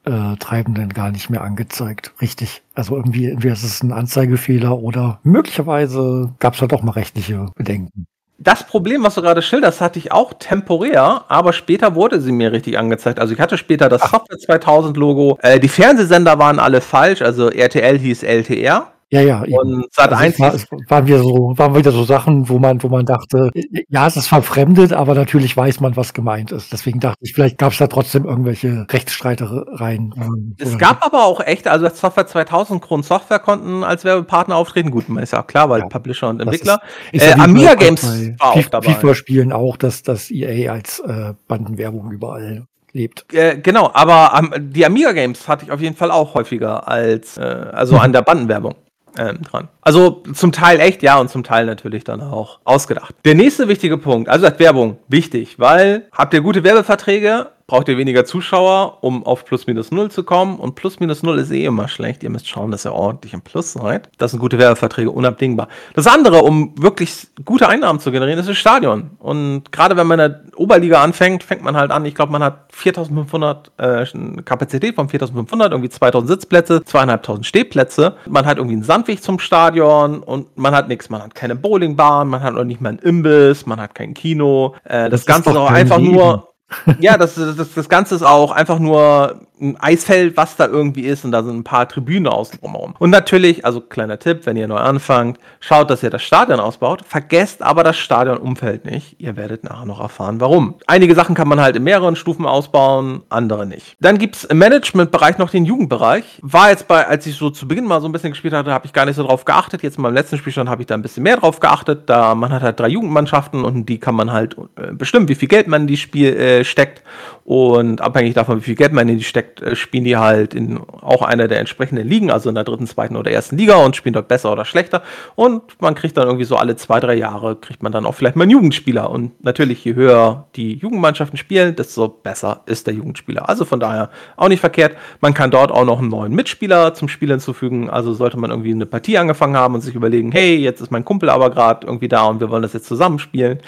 A: äh, Treibenden gar nicht mehr angezeigt. Richtig. Also irgendwie, entweder ist es ein Anzeigefehler oder möglicherweise gab es da doch mal rechtliche Bedenken.
B: Das Problem, was du gerade schilderst, hatte ich auch temporär, aber später wurde sie mir richtig angezeigt. Also ich hatte später das. Software 2000 Logo. Äh, die Fernsehsender waren alle falsch, also RTL hieß LTR.
A: Ja, ja.
B: Und Sat also 1
A: war, es waren wieder so, waren wieder so Sachen, wo man, wo man dachte, ja, es ist verfremdet, aber natürlich weiß man, was gemeint ist. Deswegen dachte ich, vielleicht gab es da trotzdem irgendwelche Rechtsstreitereien.
B: Ähm, es gab aber auch echt, also das Software 2000 Kron Software konnten als Werbepartner auftreten. Gut, man ist ja auch klar, weil ja, Publisher und Entwickler.
A: Ist, ist äh, ja Amiga Games war auch dabei. FIFA spielen auch, dass das EA als äh, Bandenwerbung überall lebt.
B: Äh, genau, aber ähm, die Amiga Games hatte ich auf jeden Fall auch häufiger als, äh, also an der Bandenwerbung ähm, dran. Also zum Teil echt, ja, und zum Teil natürlich dann auch ausgedacht. Der nächste wichtige Punkt, also als Werbung, wichtig, weil habt ihr gute Werbeverträge, braucht ihr weniger Zuschauer, um auf plus minus null zu kommen. Und plus minus null ist eh immer schlecht. Ihr müsst schauen, dass ihr ordentlich im Plus seid. Das sind gute Werbeverträge, unabdingbar. Das andere, um wirklich gute Einnahmen zu generieren, ist das Stadion. Und gerade wenn man in der Oberliga anfängt, fängt man halt an. Ich glaube, man hat 4500 äh, Kapazität von 4500, irgendwie 2000 Sitzplätze, zweieinhalbtausend Stehplätze. Man hat irgendwie einen Sandweg zum Stadion und man hat nichts. Man hat keine Bowlingbahn, man hat auch nicht mal einen Imbiss, man hat kein Kino. Äh, das, das Ganze ist auch einfach Leben. nur ja, das, das, das Ganze ist auch einfach nur ein Eisfeld, was da irgendwie ist und da sind ein paar Tribünen außen drumherum. Und natürlich, also kleiner Tipp, wenn ihr neu anfangt, schaut, dass ihr das Stadion ausbaut, vergesst aber das Stadionumfeld nicht. Ihr werdet nachher noch erfahren, warum. Einige Sachen kann man halt in mehreren Stufen ausbauen, andere nicht. Dann gibt's im Managementbereich noch den Jugendbereich. War jetzt bei, als ich so zu Beginn mal so ein bisschen gespielt hatte, habe ich gar nicht so drauf geachtet. Jetzt in meinem letzten Spielstand habe ich da ein bisschen mehr drauf geachtet. Da man hat halt drei Jugendmannschaften und die kann man halt äh, bestimmen, wie viel Geld man in die Spiel äh, steckt. Und abhängig davon, wie viel Geld man in die steckt, äh, spielen die halt in auch einer der entsprechenden Ligen, also in der dritten, zweiten oder ersten Liga und spielen dort besser oder schlechter. Und man kriegt dann irgendwie so alle zwei, drei Jahre, kriegt man dann auch vielleicht mal einen Jugendspieler. Und natürlich, je höher die Jugendmannschaften spielen, desto besser ist der Jugendspieler. Also von daher auch nicht verkehrt. Man kann dort auch noch einen neuen Mitspieler zum Spiel hinzufügen. Also sollte man irgendwie eine Partie angefangen haben und sich überlegen, hey, jetzt ist mein Kumpel aber gerade irgendwie da und wir wollen das jetzt zusammen spielen,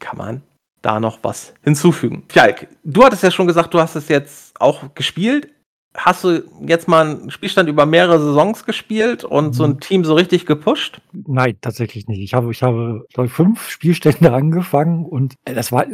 B: kann man da noch was hinzufügen. Fjalk, du hattest ja schon gesagt, du hast es jetzt auch gespielt. Hast du jetzt mal einen Spielstand über mehrere Saisons gespielt und so ein mhm. Team so richtig gepusht?
A: Nein, tatsächlich nicht. Ich habe, ich habe, glaube ich, fünf Spielstände angefangen und äh, das war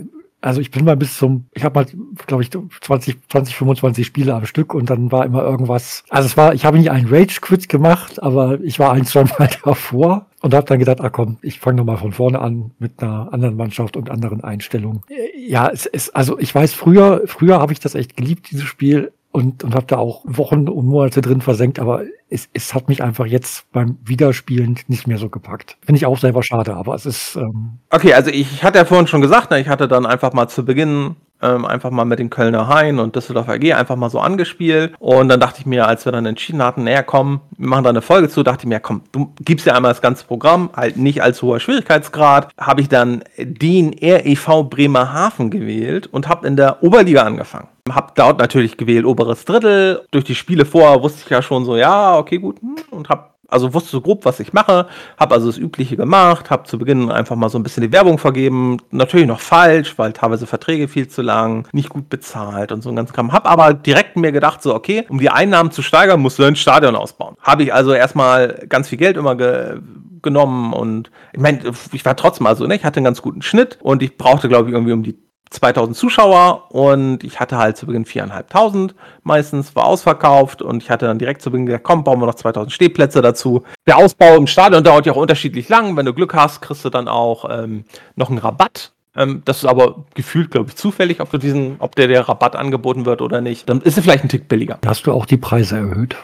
A: also ich bin mal bis zum, ich habe mal, glaube ich, 20, 20, 25 Spiele am Stück und dann war immer irgendwas. Also es war, ich habe nicht einen Rage-Quit gemacht, aber ich war ein, zwei Mal davor und habe dann gedacht, ah komm, ich fange nochmal von vorne an mit einer anderen Mannschaft und anderen Einstellungen. Ja, es ist, also ich weiß, früher, früher habe ich das echt geliebt, dieses Spiel und, und habe da auch Wochen und Monate drin versenkt, aber es, es hat mich einfach jetzt beim Wiederspielen nicht mehr so gepackt. Finde ich auch selber schade, aber es ist.
B: Ähm okay, also ich hatte ja vorhin schon gesagt, ne, ich hatte dann einfach mal zu Beginn ähm, einfach mal mit den Kölner Hain und Düsseldorf AG einfach mal so angespielt. Und dann dachte ich mir, als wir dann entschieden hatten, naja, komm, wir machen da eine Folge zu, dachte ich mir, komm, du gibst ja einmal das ganze Programm, halt nicht als hoher Schwierigkeitsgrad, habe ich dann den REV Bremerhaven gewählt und habe in der Oberliga angefangen. Hab dort natürlich gewählt, oberes Drittel. Durch die Spiele vorher wusste ich ja schon so, ja, okay, gut. Hm, und hab also wusste so grob, was ich mache, habe also das Übliche gemacht, habe zu Beginn einfach mal so ein bisschen die Werbung vergeben, natürlich noch falsch, weil teilweise Verträge viel zu lang, nicht gut bezahlt und so ein ganzen Kram. Habe aber direkt mir gedacht, so okay, um die Einnahmen zu steigern, musst du ein Stadion ausbauen. Habe ich also erstmal ganz viel Geld immer ge genommen und ich meine, ich war trotzdem also, ne, ich hatte einen ganz guten Schnitt und ich brauchte glaube ich irgendwie um die 2000 Zuschauer und ich hatte halt zu Beginn 4.500 meistens, war ausverkauft und ich hatte dann direkt zu Beginn gesagt, komm, bauen wir noch 2000 Stehplätze dazu. Der Ausbau im Stadion dauert ja auch unterschiedlich lang. Wenn du Glück hast, kriegst du dann auch ähm, noch einen Rabatt. Ähm, das ist aber gefühlt, glaube ich, zufällig, ob, du diesen, ob der, der Rabatt angeboten wird oder nicht. Dann ist er vielleicht ein Tick billiger.
A: Hast du auch die Preise erhöht?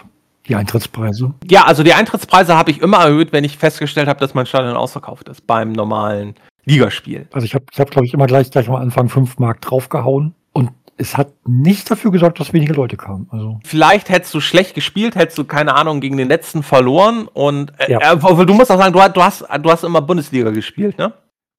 A: Die Eintrittspreise?
B: Ja, also die Eintrittspreise habe ich immer erhöht, wenn ich festgestellt habe, dass mein Stadion ausverkauft ist beim normalen Ligaspiel.
A: Also ich habe, ich hab, glaube ich, immer gleich, gleich am Anfang 5 Mark draufgehauen und es hat nicht dafür gesorgt, dass wenige Leute kamen. Also.
B: Vielleicht hättest du schlecht gespielt, hättest du, keine Ahnung, gegen den letzten verloren und äh, ja. äh, du musst auch sagen, du, du, hast, du hast immer Bundesliga gespielt, ne?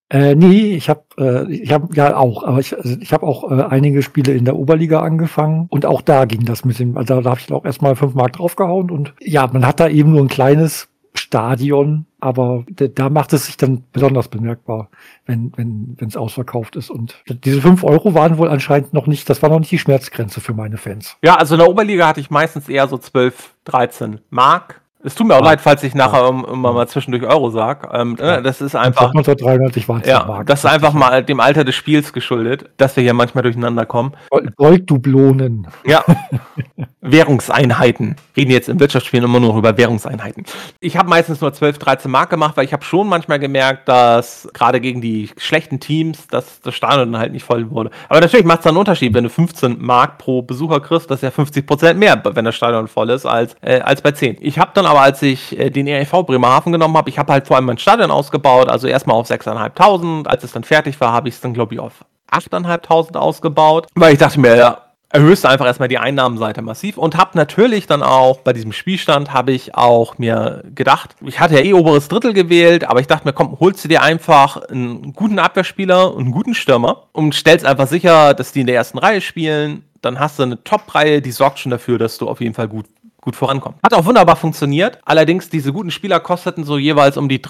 A: Äh, nee, ich habe äh, ich habe ja auch, aber ich, also ich habe auch äh, einige Spiele in der Oberliga angefangen und auch da ging das mit dem, also da habe ich auch erstmal fünf Mark draufgehauen und ja, man hat da eben nur ein kleines Stadion, aber da macht es sich dann besonders bemerkbar, wenn wenn wenn es ausverkauft ist. Und diese fünf Euro waren wohl anscheinend noch nicht, das war noch nicht die Schmerzgrenze für meine Fans.
B: Ja, also in der Oberliga hatte ich meistens eher so 12, 13 Mark es tut mir auch ja. leid, falls ich nachher ja. immer mal zwischendurch Euro sag. Ähm, ja. Das ist einfach.
A: 1993 waren
B: ja, Mark. Das ist einfach mal dem Alter des Spiels geschuldet, dass wir hier manchmal durcheinander kommen.
A: Golddublonen.
B: Ja. Währungseinheiten. Reden jetzt im Wirtschaftsspielen immer nur über Währungseinheiten. Ich habe meistens nur 12, 13 Mark gemacht, weil ich habe schon manchmal gemerkt, dass gerade gegen die schlechten Teams, dass das Stadion halt nicht voll wurde. Aber natürlich macht es dann einen Unterschied, wenn du 15 Mark pro Besucher kriegst, das ist ja 50 Prozent mehr, wenn das Stadion voll ist, als, äh, als bei 10. Ich habe dann aber, als ich äh, den ERV Bremerhaven genommen habe, ich habe halt vor allem mein Stadion ausgebaut, also erstmal auf 6.500. Als es dann fertig war, habe ich es dann, glaube ich, auf 8.500 ausgebaut, weil ich dachte mir, ja, erhöhst du einfach erstmal die Einnahmenseite massiv und habe natürlich dann auch bei diesem Spielstand habe ich auch mir gedacht, ich hatte ja eh oberes Drittel gewählt, aber ich dachte mir, komm, holst du dir einfach einen guten Abwehrspieler und einen guten Stürmer und stellst einfach sicher, dass die in der ersten Reihe spielen. Dann hast du eine Top-Reihe, die sorgt schon dafür, dass du auf jeden Fall gut gut vorankommen. Hat auch wunderbar funktioniert. Allerdings, diese guten Spieler kosteten so jeweils um die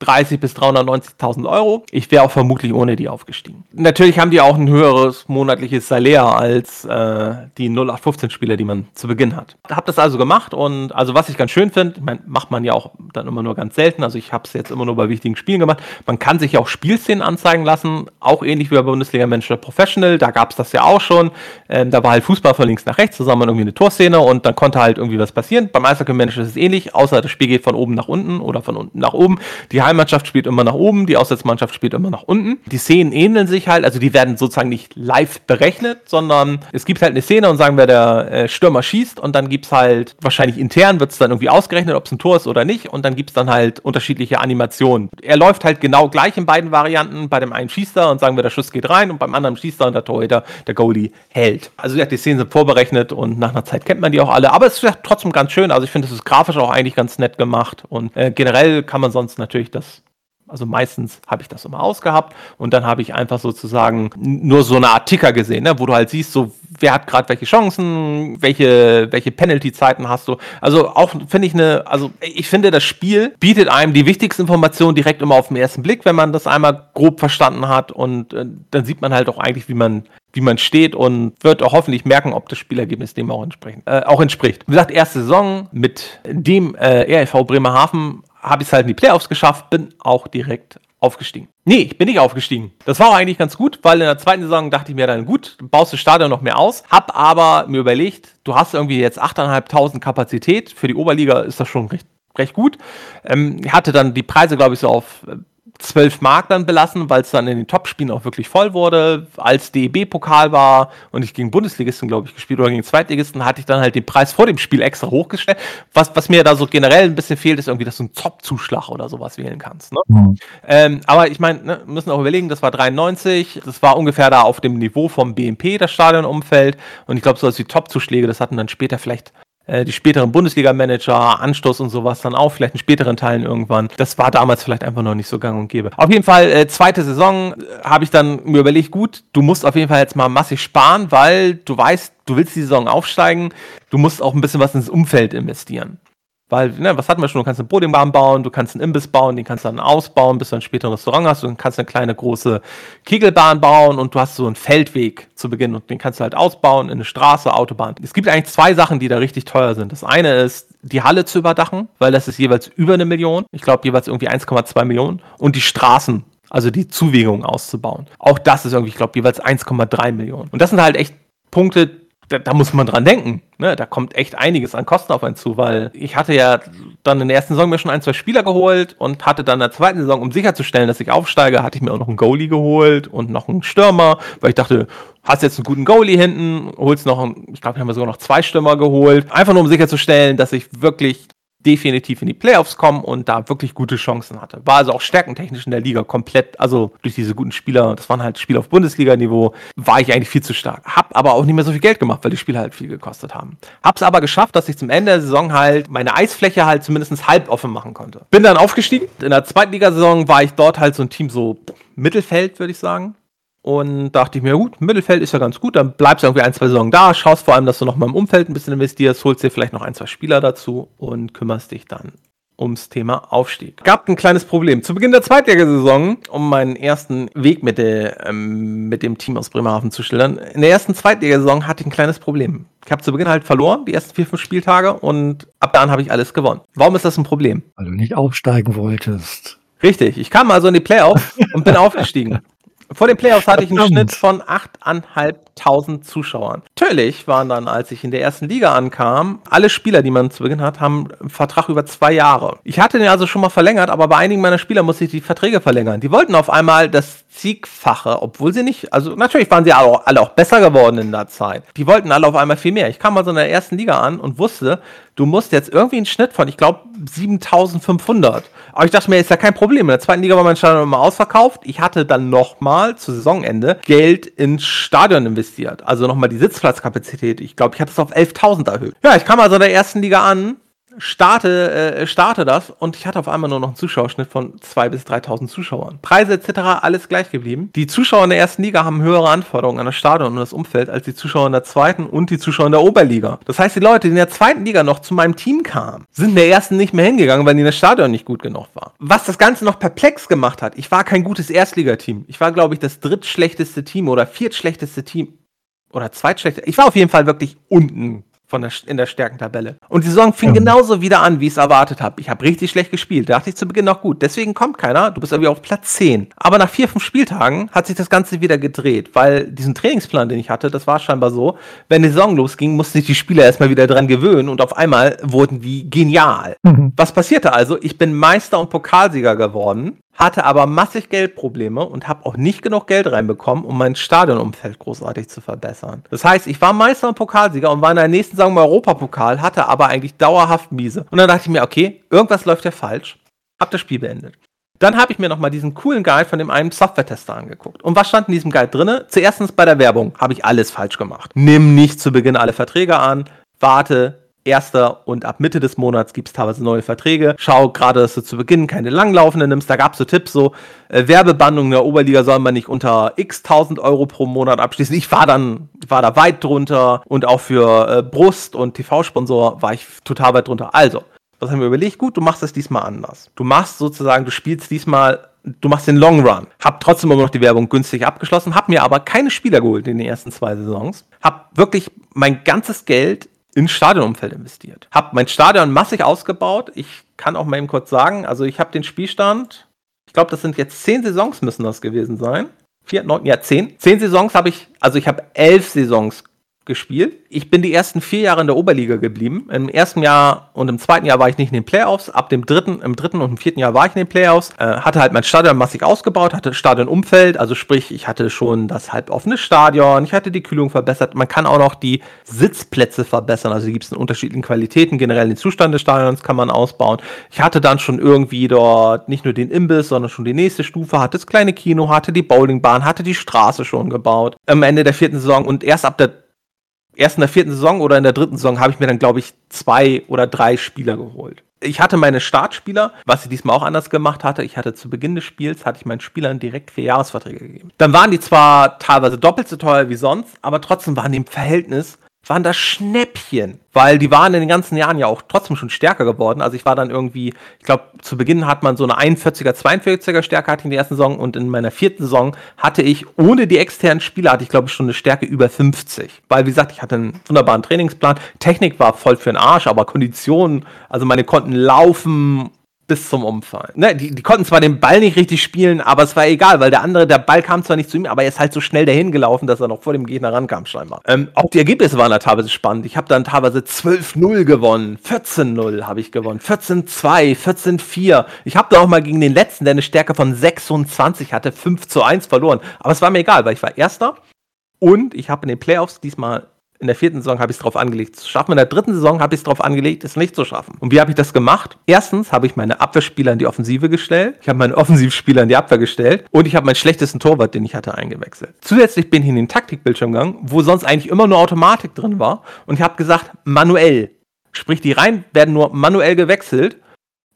B: 330 bis 390.000 Euro. Ich wäre auch vermutlich ohne die aufgestiegen. Natürlich haben die auch ein höheres monatliches Salär als äh, die 0815-Spieler, die man zu Beginn hat. Hab das also gemacht und also was ich ganz schön finde, macht man ja auch dann immer nur ganz selten. Also ich habe es jetzt immer nur bei wichtigen Spielen gemacht. Man kann sich ja auch Spielszenen anzeigen lassen, auch ähnlich wie bei Bundesliga Manager Professional. Da gab es das ja auch schon. Ähm, da war halt Fußball von links nach rechts zusammen irgendwie eine Torszene und dann konnte halt halt irgendwie was passieren. Beim Eishockey Manager ist es ähnlich, außer das Spiel geht von oben nach unten oder von unten nach oben. Die Heimmannschaft spielt immer nach oben, die Auswärtsmannschaft spielt immer nach unten. Die Szenen ähneln sich halt, also die werden sozusagen nicht live berechnet, sondern es gibt halt eine Szene und sagen wir, der äh, Stürmer schießt und dann gibt es halt, wahrscheinlich intern wird es dann irgendwie ausgerechnet, ob es ein Tor ist oder nicht und dann gibt es dann halt unterschiedliche Animationen. Er läuft halt genau gleich in beiden Varianten. Bei dem einen schießt er und sagen wir, der Schuss geht rein und beim anderen schießt er und der Torhüter, der Goalie, hält. Also die Szenen sind vorberechnet und nach einer Zeit kennt man die auch alle, aber es ist trotzdem ganz schön. Also ich finde, es ist grafisch auch eigentlich ganz nett gemacht. Und äh, generell kann man sonst natürlich das also meistens habe ich das immer ausgehabt und dann habe ich einfach sozusagen nur so eine Art Ticker gesehen, ne, wo du halt siehst, so wer hat gerade welche Chancen, welche, welche Penalty-Zeiten hast du. Also auch finde ich eine, also ich finde, das Spiel bietet einem die wichtigsten Informationen direkt immer auf den ersten Blick, wenn man das einmal grob verstanden hat und äh, dann sieht man halt auch eigentlich, wie man wie man steht und wird auch hoffentlich merken, ob das Spielergebnis dem auch, entsprechend, äh, auch entspricht. Wie gesagt, erste Saison mit dem äh, RFV Bremerhaven habe ich es halt in die Playoffs geschafft, bin auch direkt aufgestiegen. Nee, ich bin nicht aufgestiegen. Das war auch eigentlich ganz gut, weil in der zweiten Saison dachte ich mir dann, gut, baust das Stadion noch mehr aus. Hab aber mir überlegt, du hast irgendwie jetzt 8.500 Kapazität. Für die Oberliga ist das schon recht, recht gut. Ähm, hatte dann die Preise, glaube ich, so auf äh, 12 Mark dann belassen, weil es dann in den Top-Spielen auch wirklich voll wurde. Als DEB-Pokal war und ich gegen Bundesligisten, glaube ich, gespielt oder gegen Zweitligisten, hatte ich dann halt den Preis vor dem Spiel extra hochgestellt. Was, was mir da so generell ein bisschen fehlt, ist irgendwie, dass du einen Top-Zuschlag oder sowas wählen kannst. Ne? Mhm. Ähm, aber ich meine, ne, müssen auch überlegen, das war 93, das war ungefähr da auf dem Niveau vom BMP, das Stadionumfeld. Und ich glaube, so als die Top-Zuschläge, das hatten dann später vielleicht die späteren Bundesliga-Manager, Anstoß und sowas dann auch, vielleicht in späteren Teilen irgendwann. Das war damals vielleicht einfach noch nicht so gang und gäbe. Auf jeden Fall, äh, zweite Saison äh, habe ich dann mir überlegt, gut, du musst auf jeden Fall jetzt mal massig sparen, weil du weißt, du willst die Saison aufsteigen, du musst auch ein bisschen was ins Umfeld investieren. Weil, ne, was hatten wir schon? Du kannst eine Bowlingbahn bauen, du kannst einen Imbiss bauen, den kannst du dann ausbauen, bis du dann später ein Restaurant hast. Du kannst eine kleine große Kegelbahn bauen und du hast so einen Feldweg zu Beginn und den kannst du halt ausbauen in eine Straße, Autobahn. Es gibt eigentlich zwei Sachen, die da richtig teuer sind. Das eine ist, die Halle zu überdachen, weil das ist jeweils über eine Million. Ich glaube, jeweils irgendwie 1,2 Millionen. Und die Straßen also die Zuwegung auszubauen. Auch das ist irgendwie, ich glaube, jeweils 1,3 Millionen. Und das sind halt echt Punkte, da, da, muss man dran denken. Ne? Da kommt echt einiges an Kosten auf einen zu, weil ich hatte ja dann in der ersten Saison mir schon ein, zwei Spieler geholt und hatte dann in der zweiten Saison, um sicherzustellen, dass ich aufsteige, hatte ich mir auch noch einen Goalie geholt und noch einen Stürmer, weil ich dachte, hast jetzt einen guten Goalie hinten, holst noch, einen, ich glaube, wir haben sogar noch zwei Stürmer geholt, einfach nur um sicherzustellen, dass ich wirklich definitiv in die Playoffs kommen und da wirklich gute Chancen hatte. War also auch stärkentechnisch in der Liga komplett, also durch diese guten Spieler, das waren halt Spieler auf Bundesliga-Niveau, war ich eigentlich viel zu stark. Hab aber auch nicht mehr so viel Geld gemacht, weil die Spiele halt viel gekostet haben. Hab's aber geschafft, dass ich zum Ende der Saison halt meine Eisfläche halt zumindest halb offen machen konnte. Bin dann aufgestiegen. In der Zweitligasaison war ich dort halt so ein Team so Mittelfeld, würde ich sagen. Und dachte ich mir, gut, Mittelfeld ist ja ganz gut, dann bleibst du irgendwie ein, zwei Saison da, schaust vor allem, dass du noch mal im Umfeld ein bisschen investierst, holst dir vielleicht noch ein, zwei Spieler dazu und kümmerst dich dann ums Thema Aufstieg. Gab ein kleines Problem. Zu Beginn der Zweitligasaison, um meinen ersten Weg mit, der, ähm, mit dem Team aus Bremerhaven zu schildern, in der ersten Zweitligasaison hatte ich ein kleines Problem. Ich habe zu Beginn halt verloren, die ersten vier, fünf Spieltage, und ab dann habe ich alles gewonnen. Warum ist das ein Problem?
A: Weil du nicht aufsteigen wolltest.
B: Richtig, ich kam also in die Playoffs und bin aufgestiegen. Vor den Playoffs hatte ich einen Schnitt von 8.500 Zuschauern. Natürlich waren dann, als ich in der ersten Liga ankam, alle Spieler, die man zu Beginn hat, haben einen Vertrag über zwei Jahre. Ich hatte den also schon mal verlängert, aber bei einigen meiner Spieler musste ich die Verträge verlängern. Die wollten auf einmal das Siegfache, obwohl sie nicht, also natürlich waren sie alle auch, alle auch besser geworden in der Zeit. Die wollten alle auf einmal viel mehr. Ich kam also in der ersten Liga an und wusste, du musst jetzt irgendwie einen Schnitt von, ich glaube, 7500. Aber ich dachte mir, ist ja kein Problem. In der zweiten Liga war mein Stadion immer ausverkauft. Ich hatte dann nochmal zu Saisonende Geld ins Stadion investiert. Also nochmal die Sitzplatzkapazität. Ich glaube, ich hatte es auf 11.000 erhöht. Ja, ich kam also in der ersten Liga an starte, äh, starte das und ich hatte auf einmal nur noch einen Zuschauerschnitt von 2.000 bis 3.000 Zuschauern. Preise etc. alles gleich geblieben. Die Zuschauer in der ersten Liga haben höhere Anforderungen an das Stadion und das Umfeld als die Zuschauer in der zweiten und die Zuschauer in der Oberliga. Das heißt, die Leute, die in der zweiten Liga noch zu meinem Team kamen, sind in der ersten nicht mehr hingegangen, weil in das Stadion nicht gut genug war. Was das Ganze noch perplex gemacht hat, ich war kein gutes Erstligateam. Ich war, glaube ich, das drittschlechteste Team oder viertschlechteste Team oder zweitschlechteste. Ich war auf jeden Fall wirklich unten von der, in der Stärkentabelle. Und die Saison fing ja. genauso wieder an, wie ich es erwartet habe. Ich habe richtig schlecht gespielt. Da dachte ich zu Beginn noch gut. Deswegen kommt keiner. Du bist irgendwie auf Platz 10. Aber nach vier, fünf Spieltagen hat sich das Ganze wieder gedreht, weil diesen Trainingsplan, den ich hatte, das war scheinbar so, wenn die Saison losging, mussten sich die Spieler erstmal wieder dran gewöhnen und auf einmal wurden die genial. Mhm. Was passierte also? Ich bin Meister und Pokalsieger geworden hatte aber massig Geldprobleme und habe auch nicht genug Geld reinbekommen, um mein Stadionumfeld großartig zu verbessern. Das heißt, ich war Meister und Pokalsieger und war in der nächsten Saison im Europapokal, hatte aber eigentlich dauerhaft miese. Und dann dachte ich mir, okay, irgendwas läuft ja falsch. Hab das Spiel beendet. Dann habe ich mir nochmal diesen coolen Guide von dem einen Software-Tester angeguckt. Und was stand in diesem Guide drinne? Zuerstens bei der Werbung habe ich alles falsch gemacht. Nimm nicht zu Beginn alle Verträge an, warte erster und ab Mitte des Monats gibt es teilweise neue Verträge. Schau gerade, dass du zu Beginn keine langlaufenden nimmst. Da gab es so Tipps, so äh, Werbebandung in der Oberliga soll man nicht unter x tausend Euro pro Monat abschließen. Ich war dann, war da weit drunter und auch für äh, Brust und TV-Sponsor war ich total weit drunter. Also, was haben wir überlegt? Gut, du machst es diesmal anders. Du machst sozusagen, du spielst diesmal du machst den Long Run. Hab trotzdem immer noch die Werbung günstig abgeschlossen, hab mir aber keine Spieler geholt in den ersten zwei Saisons. Hab wirklich mein ganzes Geld ins Stadionumfeld investiert. Hab mein Stadion massig ausgebaut. Ich kann auch mal eben kurz sagen, also ich habe den Spielstand, ich glaube, das sind jetzt zehn Saisons müssen das gewesen sein. Vier, neun, ja, zehn. Zehn Saisons habe ich, also ich habe elf Saisons gespielt. Ich bin die ersten vier Jahre in der Oberliga geblieben. Im ersten Jahr und im zweiten Jahr war ich nicht in den Playoffs. Ab dem dritten, im dritten und im vierten Jahr war ich in den Playoffs. Äh, hatte halt mein Stadion massig ausgebaut, hatte Stadionumfeld, also sprich, ich hatte schon das halboffene Stadion, ich hatte die Kühlung verbessert. Man kann auch noch die Sitzplätze verbessern. Also gibt es in unterschiedlichen Qualitäten. Generell den Zustand des Stadions kann man ausbauen. Ich hatte dann schon irgendwie dort nicht nur den Imbiss, sondern schon die nächste Stufe, hatte das kleine Kino, hatte die Bowlingbahn, hatte die Straße schon gebaut. Am Ende der vierten Saison und erst ab der erst in der vierten Saison oder in der dritten Saison habe ich mir dann, glaube ich, zwei oder drei Spieler geholt. Ich hatte meine Startspieler, was ich diesmal auch anders gemacht hatte. Ich hatte zu Beginn des Spiels, hatte ich meinen Spielern direkt vier Jahresverträge gegeben. Dann waren die zwar teilweise doppelt so teuer wie sonst, aber trotzdem waren die im Verhältnis waren das Schnäppchen, weil die waren in den ganzen Jahren ja auch trotzdem schon stärker geworden. Also ich war dann irgendwie, ich glaube, zu Beginn hat man so eine 41er, 42er Stärke hatte ich in der ersten Saison und in meiner vierten Saison hatte ich ohne die externen Spieler hatte ich glaube ich schon eine Stärke über 50. Weil wie gesagt, ich hatte einen wunderbaren Trainingsplan. Technik war voll für den Arsch, aber Konditionen, also meine konnten laufen bis zum Umfallen. Ne, die, die, konnten zwar den Ball nicht richtig spielen, aber es war egal, weil der andere, der Ball kam zwar nicht zu ihm, aber er ist halt so schnell dahin gelaufen, dass er noch vor dem Gegner rankam, scheinbar. Ähm, auch die Ergebnisse waren da teilweise spannend. Ich habe dann teilweise 12-0 gewonnen, 14-0 habe ich gewonnen, 14-2, 14-4. Ich habe da auch mal gegen den letzten, der eine Stärke von 26 hatte, 5 zu 1 verloren. Aber es war mir egal, weil ich war Erster und ich habe in den Playoffs diesmal in der vierten Saison habe ich es darauf angelegt, zu schaffen. In der dritten Saison habe ich es darauf angelegt, es nicht zu schaffen. Und wie habe ich das gemacht? Erstens habe ich meine Abwehrspieler in die Offensive gestellt. Ich habe meinen Offensivspieler in die Abwehr gestellt. Und ich habe meinen schlechtesten Torwart, den ich hatte, eingewechselt. Zusätzlich bin ich in den Taktikbildschirm gegangen, wo sonst eigentlich immer nur Automatik drin war. Und ich habe gesagt, manuell. Sprich, die Reihen werden nur manuell gewechselt.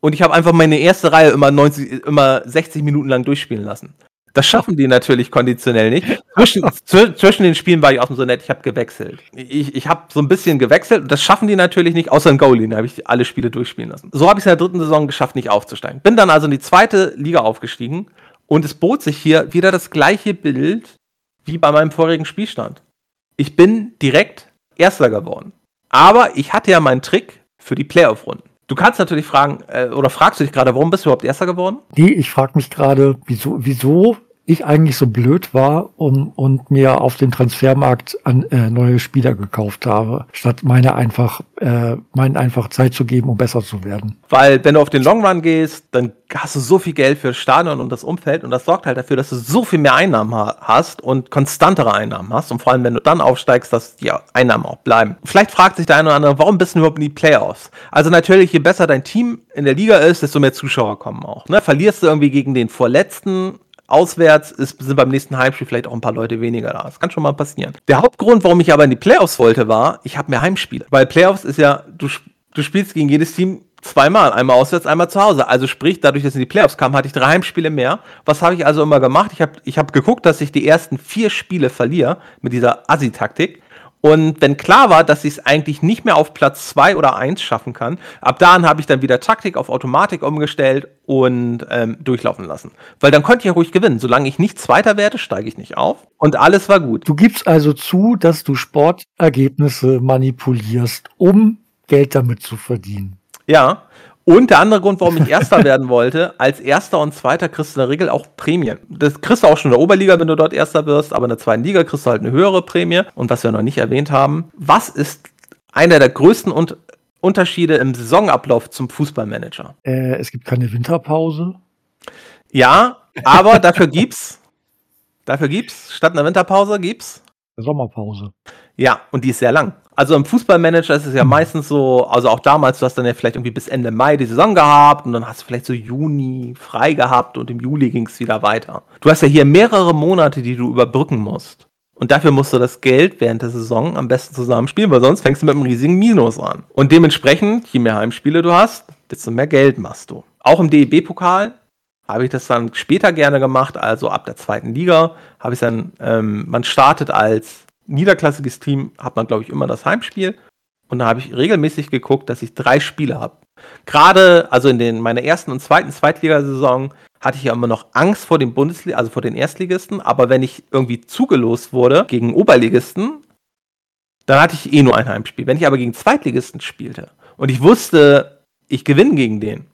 B: Und ich habe einfach meine erste Reihe immer, 90, immer 60 Minuten lang durchspielen lassen. Das schaffen die natürlich konditionell nicht. Zwischen, zwischen den Spielen war ich auch so nett, ich habe gewechselt. Ich, ich habe so ein bisschen gewechselt und das schaffen die natürlich nicht, außer in Goalie, da habe ich alle Spiele durchspielen lassen. So habe ich es in der dritten Saison geschafft, nicht aufzusteigen. Bin dann also in die zweite Liga aufgestiegen und es bot sich hier wieder das gleiche Bild wie bei meinem vorigen Spielstand. Ich bin direkt Erster geworden. Aber ich hatte ja meinen Trick für die Playoff-Runden. Du kannst natürlich fragen, äh, oder fragst du dich gerade, warum bist du überhaupt Erster geworden?
A: Nee, ich frage mich gerade, wieso, wieso ich eigentlich so blöd war um, und mir auf dem Transfermarkt an, äh, neue Spieler gekauft habe, statt meine einfach, äh, meinen einfach Zeit zu geben, um besser zu werden.
B: Weil wenn du auf den Long Run gehst, dann hast du so viel Geld für Stadion und das Umfeld und das sorgt halt dafür, dass du so viel mehr Einnahmen ha hast und konstantere Einnahmen hast und vor allem, wenn du dann aufsteigst, dass die Einnahmen auch bleiben. Vielleicht fragt sich der eine oder andere, warum bist du überhaupt in die Playoffs? Also natürlich, je besser dein Team in der Liga ist, desto mehr Zuschauer kommen auch. Ne? Verlierst du irgendwie gegen den Vorletzten, auswärts ist, sind beim nächsten Heimspiel vielleicht auch ein paar Leute weniger da. Das kann schon mal passieren. Der Hauptgrund, warum ich aber in die Playoffs wollte, war, ich habe mehr Heimspiele. Weil Playoffs ist ja, du, du spielst gegen jedes Team zweimal, einmal auswärts, einmal zu Hause. Also sprich, dadurch, dass in die Playoffs kam, hatte ich drei Heimspiele mehr. Was habe ich also immer gemacht? Ich habe ich hab geguckt, dass ich die ersten vier Spiele verliere mit dieser Assi-Taktik. Und wenn klar war, dass ich es eigentlich nicht mehr auf Platz zwei oder eins schaffen kann, ab dahin habe ich dann wieder Taktik auf Automatik umgestellt und ähm, durchlaufen lassen. Weil dann konnte ich ja ruhig gewinnen. Solange ich nicht Zweiter werde, steige ich nicht auf. Und alles war gut.
A: Du gibst also zu, dass du Sportergebnisse manipulierst, um Geld damit zu verdienen.
B: Ja, und der andere Grund, warum ich Erster werden wollte, als Erster und Zweiter kriegst du in der Regel auch Prämien. Das kriegst du auch schon in der Oberliga, wenn du dort Erster wirst, aber in der zweiten Liga kriegst du halt eine höhere Prämie. Und was wir noch nicht erwähnt haben, was ist einer der größten und Unterschiede im Saisonablauf zum Fußballmanager?
A: Äh, es gibt keine Winterpause.
B: Ja, aber dafür gibt's, dafür gibt's, statt einer Winterpause gibt's
A: Sommerpause.
B: Ja, und die ist sehr lang. Also im Fußballmanager ist es ja meistens so, also auch damals, du hast dann ja vielleicht irgendwie bis Ende Mai die Saison gehabt und dann hast du vielleicht so Juni frei gehabt und im Juli ging es wieder weiter. Du hast ja hier mehrere Monate, die du überbrücken musst. Und dafür musst du das Geld während der Saison am besten zusammenspielen, weil sonst fängst du mit einem riesigen Minus an. Und dementsprechend, je mehr Heimspiele du hast, desto mehr Geld machst du. Auch im DEB-Pokal habe ich das dann später gerne gemacht, also ab der zweiten Liga habe ich dann, ähm, man startet als niederklassiges Team hat man, glaube ich, immer das Heimspiel. Und da habe ich regelmäßig geguckt, dass ich drei Spiele habe. Gerade, also in den meiner ersten und zweiten Zweitligasaison hatte ich ja immer noch Angst vor den Bundesliga, also vor den Erstligisten. Aber wenn ich irgendwie zugelost wurde gegen Oberligisten, dann hatte ich eh nur ein Heimspiel. Wenn ich aber gegen Zweitligisten spielte und ich wusste, ich gewinne gegen den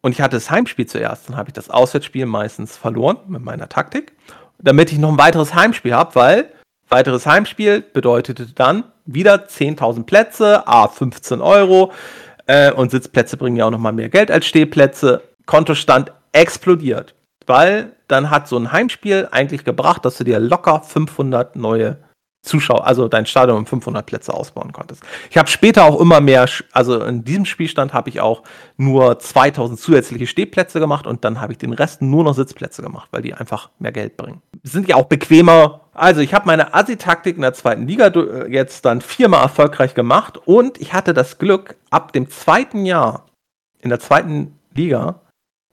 B: und ich hatte das Heimspiel zuerst, dann habe ich das Auswärtsspiel meistens verloren mit meiner Taktik, damit ich noch ein weiteres Heimspiel habe, weil Weiteres Heimspiel bedeutete dann wieder 10.000 Plätze, a 15 Euro. Äh, und Sitzplätze bringen ja auch nochmal mehr Geld als Stehplätze. Kontostand explodiert. Weil dann hat so ein Heimspiel eigentlich gebracht, dass du dir locker 500 neue Zuschauer, also dein Stadion um 500 Plätze ausbauen konntest. Ich habe später auch immer mehr, also in diesem Spielstand habe ich auch nur 2000 zusätzliche Stehplätze gemacht und dann habe ich den Rest nur noch Sitzplätze gemacht, weil die einfach mehr Geld bringen. Sind ja auch bequemer. Also ich habe meine Assi-Taktik in der zweiten Liga äh, jetzt dann viermal erfolgreich gemacht und ich hatte das Glück, ab dem zweiten Jahr in der zweiten Liga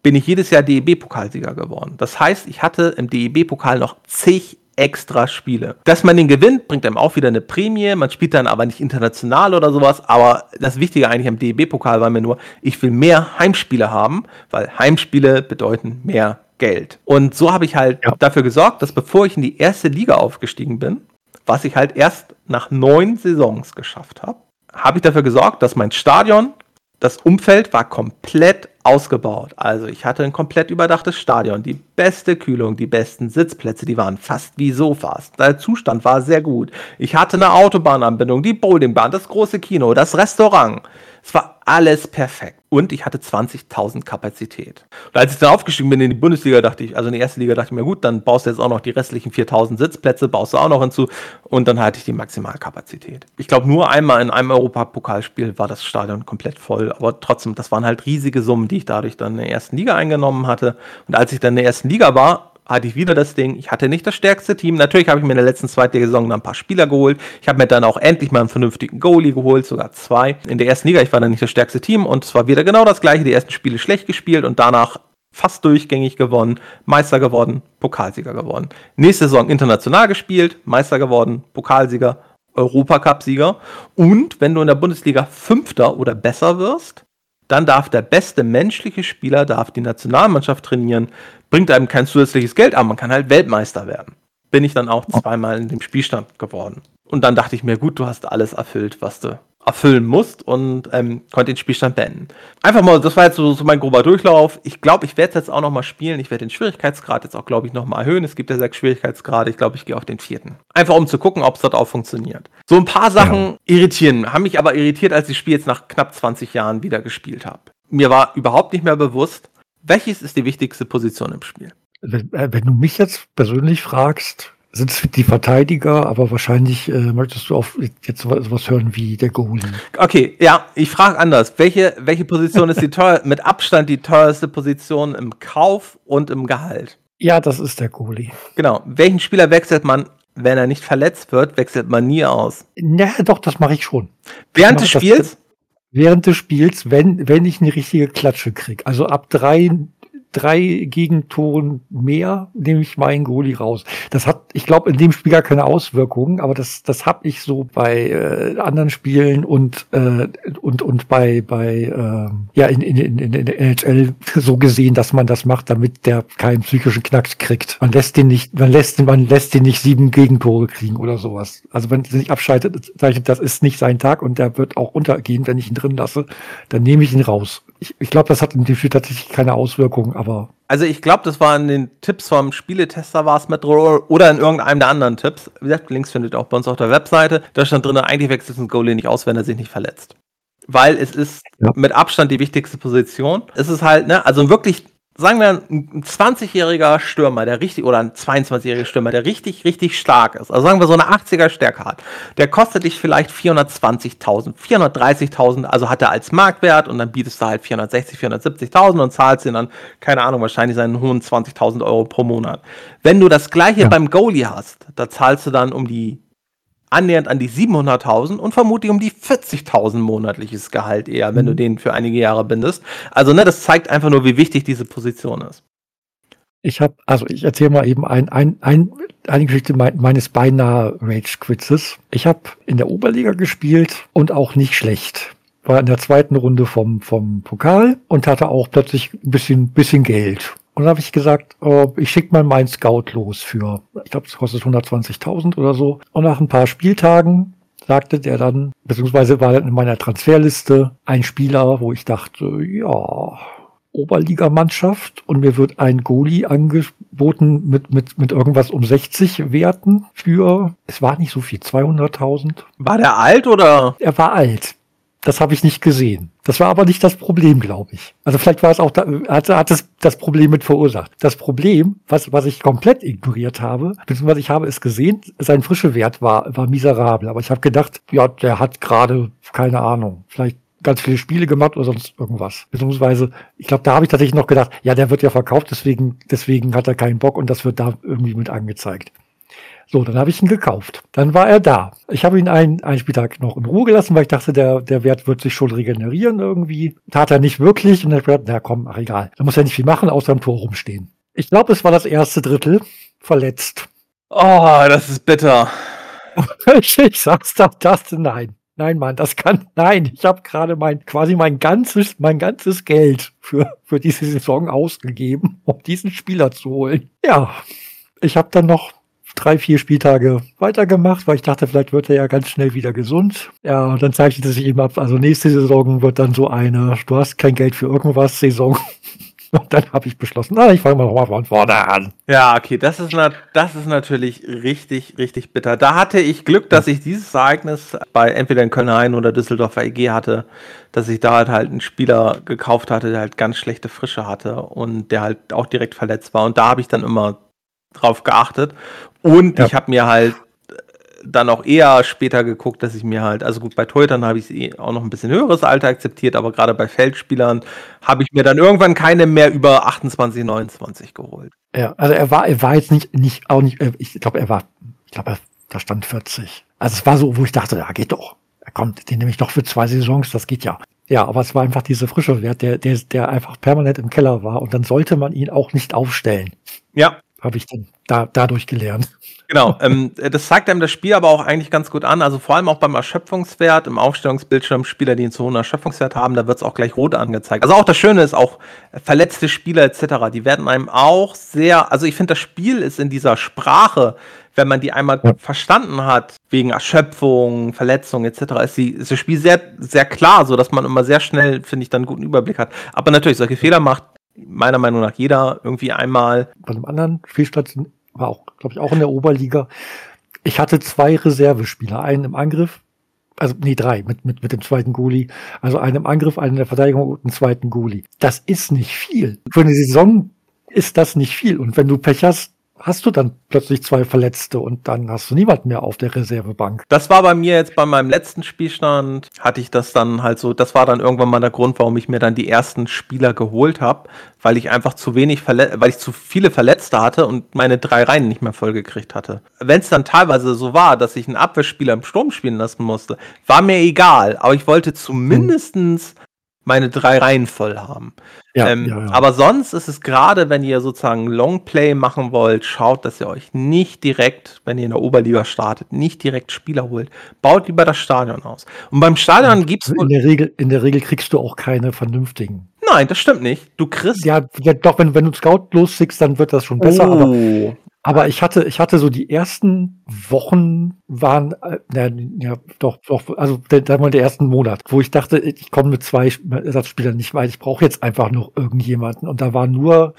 B: bin ich jedes Jahr DEB-Pokalsieger geworden. Das heißt, ich hatte im DEB-Pokal noch zig extra Spiele. Dass man den gewinnt, bringt einem auch wieder eine Prämie. Man spielt dann aber nicht international oder sowas. Aber das Wichtige eigentlich am DEB-Pokal war mir nur, ich will mehr Heimspiele haben, weil Heimspiele bedeuten mehr Geld. Und so habe ich halt ja. dafür gesorgt, dass bevor ich in die erste Liga aufgestiegen bin, was ich halt erst nach neun Saisons geschafft habe, habe ich dafür gesorgt, dass mein Stadion das Umfeld war komplett ausgebaut. Also ich hatte ein komplett überdachtes Stadion, die beste Kühlung, die besten Sitzplätze, die waren fast wie Sofas. Der Zustand war sehr gut. Ich hatte eine Autobahnanbindung, die Bowlingbahn, das große Kino, das Restaurant. Es war alles perfekt. Und ich hatte 20.000 Kapazität. Und als ich dann aufgestiegen bin in die Bundesliga, dachte ich, also in die erste Liga, dachte ich mir, gut, dann baust du jetzt auch noch die restlichen 4.000 Sitzplätze, baust du auch noch hinzu. Und dann hatte ich die Maximalkapazität. Ich glaube, nur einmal in einem Europapokalspiel war das Stadion komplett voll. Aber trotzdem, das waren halt riesige Summen, die ich dadurch dann in der ersten Liga eingenommen hatte. Und als ich dann in der ersten Liga war, hatte ich wieder das Ding, ich hatte nicht das stärkste Team. Natürlich habe ich mir in der letzten zweiten Saison ein paar Spieler geholt. Ich habe mir dann auch endlich mal einen vernünftigen Goalie geholt, sogar zwei. In der ersten Liga, ich war dann nicht das stärkste Team und es war wieder genau das gleiche. Die ersten Spiele schlecht gespielt und danach fast durchgängig gewonnen, Meister geworden, Pokalsieger geworden. Nächste Saison international gespielt, Meister geworden, Pokalsieger, Europacup-Sieger. Und wenn du in der Bundesliga Fünfter oder besser wirst, dann darf der beste menschliche Spieler darf die Nationalmannschaft trainieren, bringt einem kein zusätzliches Geld, aber man kann halt Weltmeister werden. Bin ich dann auch zweimal in dem Spielstand geworden. Und dann dachte ich mir, gut, du hast alles erfüllt, was du erfüllen musst und ähm, konnte den Spielstand beenden. Einfach mal, das war jetzt so, so mein grober Durchlauf. Ich glaube, ich werde es jetzt auch noch mal spielen. Ich werde den Schwierigkeitsgrad jetzt auch, glaube ich, noch mal erhöhen. Es gibt ja sechs Schwierigkeitsgrade. Ich glaube, ich gehe auf den vierten. Einfach um zu gucken, ob es dort auch funktioniert. So ein paar Sachen ja. irritieren, haben mich aber irritiert, als ich das Spiel jetzt nach knapp 20 Jahren wieder gespielt habe. Mir war überhaupt nicht mehr bewusst, welches ist die wichtigste Position im Spiel.
A: Wenn, äh, wenn du mich jetzt persönlich fragst, sind es die Verteidiger, aber wahrscheinlich äh, möchtest du auf jetzt sowas hören wie der Goalie.
B: Okay, ja, ich frage anders. Welche, welche Position ist die teuer, mit Abstand die teuerste Position im Kauf und im Gehalt?
A: Ja, das ist der Goalie.
B: Genau. Welchen Spieler wechselt man, wenn er nicht verletzt wird, wechselt man nie aus?
A: Ja, doch, das mache ich schon.
B: Während des Spiels? Das,
A: während des Spiels, wenn, wenn ich eine richtige Klatsche kriege. Also ab drei drei Gegentoren mehr, nehme ich meinen Goalie raus. Das hat, ich glaube, in dem Spiel gar keine Auswirkungen, aber das, das habe ich so bei äh, anderen Spielen und äh, und und bei bei äh, ja in, in, in, in der NHL so gesehen, dass man das macht, damit der keinen psychischen Knacks kriegt. Man lässt den nicht, man lässt man lässt den nicht sieben Gegentore kriegen oder sowas. Also wenn er sich abschaltet, das ist nicht sein Tag und der wird auch untergehen, wenn ich ihn drin lasse, dann nehme ich ihn raus ich, ich glaube, das hat in dem Spiel tatsächlich keine Auswirkungen, aber.
B: Also ich glaube, das war in den Tipps vom Spieletester war es mit oder in irgendeinem der anderen Tipps. Wie gesagt, Links findet ihr auch bei uns auf der Webseite. Da stand drin, eigentlich wechselt ein Goalie nicht aus, wenn er sich nicht verletzt. Weil es ist ja. mit Abstand die wichtigste Position. Es ist halt, ne, also wirklich sagen wir, ein 20-jähriger Stürmer, der richtig, oder ein 22-jähriger Stürmer, der richtig, richtig stark ist, also sagen wir so eine 80er Stärke hat, der kostet dich vielleicht 420.000, 430.000, also hat er als Marktwert und dann bietest du halt 460, 470.000 und zahlst ihn dann, keine Ahnung, wahrscheinlich seinen hohen 20.000 Euro pro Monat. Wenn du das gleiche ja. beim Goalie hast, da zahlst du dann um die annähernd an die 700.000 und vermutlich um die 40.000 monatliches Gehalt eher, wenn mhm. du den für einige Jahre bindest. Also, ne, das zeigt einfach nur, wie wichtig diese Position ist.
A: Ich habe, also ich erzähle mal eben ein, ein, ein, eine Geschichte meines beinahe Rage-Quizzes. Ich habe in der Oberliga gespielt und auch nicht schlecht. War in der zweiten Runde vom, vom Pokal und hatte auch plötzlich ein bisschen, bisschen Geld. Und dann habe ich gesagt, oh, ich schicke mal meinen Scout los für, ich glaube, es kostet 120.000 oder so. Und nach ein paar Spieltagen sagte der dann, beziehungsweise war in meiner Transferliste ein Spieler, wo ich dachte, ja, Oberligamannschaft und mir wird ein Goalie angeboten mit, mit, mit irgendwas um 60 Werten für, es war nicht so viel, 200.000.
B: War der alt oder?
A: Er war alt. Das habe ich nicht gesehen. Das war aber nicht das Problem, glaube ich. Also vielleicht war es auch, da, hat, hat es das Problem mit verursacht. Das Problem, was, was ich komplett ignoriert habe, beziehungsweise ich habe es gesehen, sein frische Wert war, war miserabel. Aber ich habe gedacht, ja, der hat gerade, keine Ahnung, vielleicht ganz viele Spiele gemacht oder sonst irgendwas. Beziehungsweise, ich glaube, da habe ich tatsächlich noch gedacht, ja, der wird ja verkauft, deswegen, deswegen hat er keinen Bock und das wird da irgendwie mit angezeigt. So, dann habe ich ihn gekauft. Dann war er da. Ich habe ihn einen, einen Spieltag noch in Ruhe gelassen, weil ich dachte, der, der Wert wird sich schon regenerieren irgendwie. Tat er nicht wirklich. Und dann habe ich gedacht, na komm, ach egal. Da muss er nicht viel machen, außer am Tor rumstehen. Ich glaube, es war das erste Drittel. Verletzt.
B: Oh, das ist bitter.
A: ich, ich sag's doch, das, nein. Nein, Mann, das kann, nein, ich habe gerade mein, quasi mein ganzes, mein ganzes Geld für, für diese Saison ausgegeben, um diesen Spieler zu holen. Ja, ich habe dann noch drei, vier Spieltage weitergemacht, weil ich dachte, vielleicht wird er ja ganz schnell wieder gesund. Ja, und dann zeichnete sich eben ab, also nächste Saison wird dann so eine, du hast kein Geld für irgendwas Saison. Und dann habe ich beschlossen, na, ich fange mal nochmal von vorne an.
B: Ja, okay, das ist, na, das ist natürlich richtig, richtig bitter. Da hatte ich Glück, dass ich dieses Ereignis bei entweder in Köln-Hain oder Düsseldorfer EG hatte, dass ich da halt, halt einen Spieler gekauft hatte, der halt ganz schlechte Frische hatte und der halt auch direkt verletzt war. Und da habe ich dann immer drauf geachtet. Und ja. ich habe mir halt dann auch eher später geguckt, dass ich mir halt, also gut, bei Torhütern habe ich eh auch noch ein bisschen höheres Alter akzeptiert, aber gerade bei Feldspielern habe ich mir dann irgendwann keine mehr über 28, 29 geholt.
A: Ja, also er war, er war jetzt nicht, nicht, auch nicht, ich glaube, er war, ich glaube, da stand 40. Also es war so, wo ich dachte, ja, geht doch. Er kommt, den nehme ich doch für zwei Saisons, das geht ja. Ja, aber es war einfach diese frische Wert, der, der, der einfach permanent im Keller war und dann sollte man ihn auch nicht aufstellen.
B: Ja,
A: habe ich dann da, dadurch gelernt.
B: Genau, ähm, das zeigt einem das Spiel aber auch eigentlich ganz gut an. Also vor allem auch beim Erschöpfungswert, im Aufstellungsbildschirm, Spieler, die einen zu hohen Erschöpfungswert haben, da wird es auch gleich rot angezeigt. Also auch das Schöne ist auch, verletzte Spieler etc., die werden einem auch sehr, also ich finde, das Spiel ist in dieser Sprache, wenn man die einmal ja. verstanden hat, wegen Erschöpfung, Verletzung etc., ist, die, ist das Spiel sehr, sehr klar, so dass man immer sehr schnell, finde ich, dann einen guten Überblick hat. Aber natürlich, solche Fehler macht meiner Meinung nach jeder irgendwie einmal.
A: Bei einem anderen Spielstand war auch, glaube ich, auch in der Oberliga. Ich hatte zwei Reservespieler, einen im Angriff, also nee, drei mit, mit, mit dem zweiten Goalie. Also einen im Angriff, einen in der Verteidigung und einen zweiten Goalie. Das ist nicht viel. Für eine Saison ist das nicht viel. Und wenn du Pech hast, hast du dann plötzlich zwei Verletzte und dann hast du niemanden mehr auf der Reservebank.
B: Das war bei mir jetzt bei meinem letzten Spielstand, hatte ich das dann halt so, das war dann irgendwann mal der Grund, warum ich mir dann die ersten Spieler geholt habe, weil ich einfach zu wenig, Verle weil ich zu viele Verletzte hatte und meine drei Reihen nicht mehr vollgekriegt hatte. Wenn es dann teilweise so war, dass ich einen Abwehrspieler im Sturm spielen lassen musste, war mir egal, aber ich wollte zumindestens meine drei Reihen voll haben. Ja, ähm, ja, ja. Aber sonst ist es gerade, wenn ihr sozusagen Longplay machen wollt, schaut, dass ihr euch nicht direkt, wenn ihr in der Oberliga startet, nicht direkt Spieler holt. Baut lieber das Stadion aus. Und beim Stadion gibt es.
A: In der Regel, in der Regel kriegst du auch keine vernünftigen.
B: Nein, das stimmt nicht. Du kriegst.
A: Ja, doch, wenn, wenn du Scout losschickst, dann wird das schon besser. Oh. Aber ich hatte, ich hatte so die ersten Wochen waren, äh, ja, ja doch, doch, also der, der, der ersten Monat, wo ich dachte, ich komme mit zwei Ersatzspielern nicht weit. Ich brauche jetzt einfach noch irgendjemanden. Und da war nur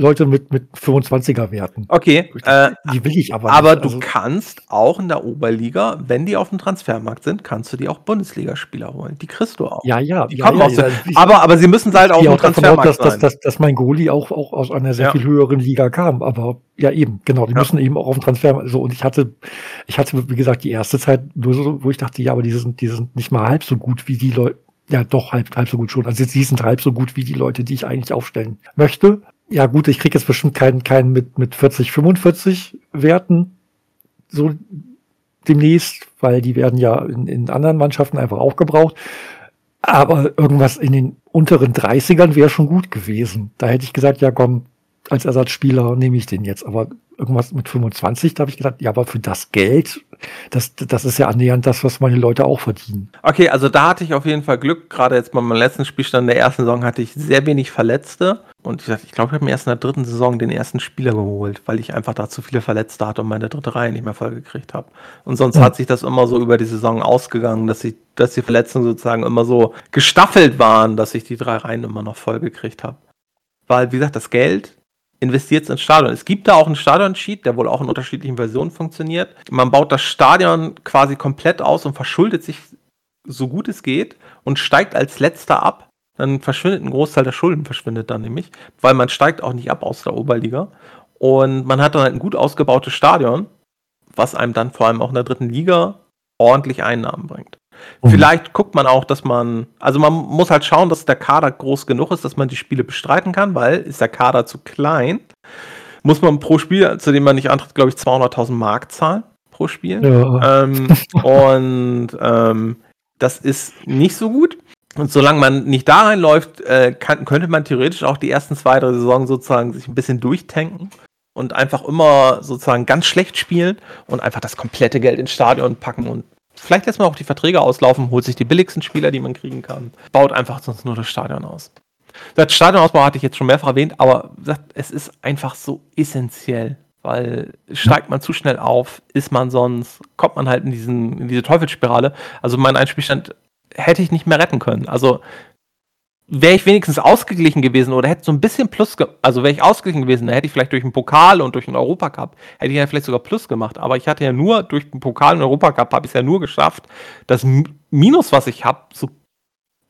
A: Leute mit, mit 25er Werten.
B: Okay.
A: Dachte, äh, die will ich aber.
B: Aber nicht. du also, kannst auch in der Oberliga, wenn die auf dem Transfermarkt sind, kannst du die auch Bundesligaspieler holen. Die kriegst du auch.
A: Ja, ja.
B: Die
A: ja,
B: kommen ja, auch so. aber, aber sie müssen halt auf dem
A: Transfermarkt aus, dass, sein. Dass, dass, dass mein Goalie auch, auch aus einer sehr ja. viel höheren Liga kam. Aber ja, eben, genau. Die müssen eben auch auf dem Transfermarkt. So, und ich hatte, ich hatte, wie gesagt, die erste Zeit nur so, wo ich dachte, ja, aber die sind, die sind nicht mal halb so gut wie die Leute. Ja, doch, halb, halb so gut schon. Also sie sind halb so gut wie die Leute, die ich eigentlich aufstellen möchte ja gut, ich kriege jetzt bestimmt keinen keinen mit, mit 40, 45 Werten so demnächst, weil die werden ja in, in anderen Mannschaften einfach auch gebraucht. Aber irgendwas in den unteren 30ern wäre schon gut gewesen. Da hätte ich gesagt, ja komm, als Ersatzspieler nehme ich den jetzt. Aber irgendwas mit 25, da habe ich gedacht, ja, aber für das Geld, das, das ist ja annähernd das, was meine Leute auch verdienen.
B: Okay, also da hatte ich auf jeden Fall Glück. Gerade jetzt bei meinem letzten Spielstand der ersten Saison hatte ich sehr wenig Verletzte. Und ich, ich glaube, ich habe mir erst in der dritten Saison den ersten Spieler geholt, weil ich einfach da zu viele Verletzte hatte und meine dritte Reihe nicht mehr vollgekriegt habe. Und sonst ja. hat sich das immer so über die Saison ausgegangen, dass, ich, dass die Verletzungen sozusagen immer so gestaffelt waren, dass ich die drei Reihen immer noch vollgekriegt habe. Weil, wie gesagt, das Geld investiert ins Stadion. Es gibt da auch einen Stadion-Sheet, der wohl auch in unterschiedlichen Versionen funktioniert. Man baut das Stadion quasi komplett aus und verschuldet sich so gut es geht und steigt als letzter ab. Dann verschwindet ein Großteil der Schulden, verschwindet dann nämlich, weil man steigt auch nicht ab aus der Oberliga. Und man hat dann halt ein gut ausgebautes Stadion, was einem dann vor allem auch in der dritten Liga ordentlich Einnahmen bringt. Mhm. Vielleicht guckt man auch, dass man, also man muss halt schauen, dass der Kader groß genug ist, dass man die Spiele bestreiten kann, weil ist der Kader zu klein, muss man pro Spiel, zu dem man nicht antritt, glaube ich, 200.000 Mark zahlen pro Spiel. Ja. Ähm, und ähm, das ist nicht so gut. Und solange man nicht da reinläuft, äh, kann, könnte man theoretisch auch die ersten zwei, drei Saison sozusagen sich ein bisschen durchtanken und einfach immer sozusagen ganz schlecht spielen und einfach das komplette Geld ins Stadion packen und Vielleicht lässt man auch die Verträge auslaufen, holt sich die billigsten Spieler, die man kriegen kann, baut einfach sonst nur das Stadion aus. Das Stadionausbau hatte ich jetzt schon mehrfach erwähnt, aber es ist einfach so essentiell, weil steigt man zu schnell auf, ist man sonst, kommt man halt in, diesen, in diese Teufelsspirale. Also mein Einspielstand hätte ich nicht mehr retten können. Also wäre ich wenigstens ausgeglichen gewesen oder hätte so ein bisschen Plus, also wäre ich ausgeglichen gewesen, dann hätte ich vielleicht durch den Pokal und durch den Europacup, hätte ich ja vielleicht sogar Plus gemacht. Aber ich hatte ja nur, durch den Pokal und Europacup habe ich es ja nur geschafft, das Minus, was ich habe, so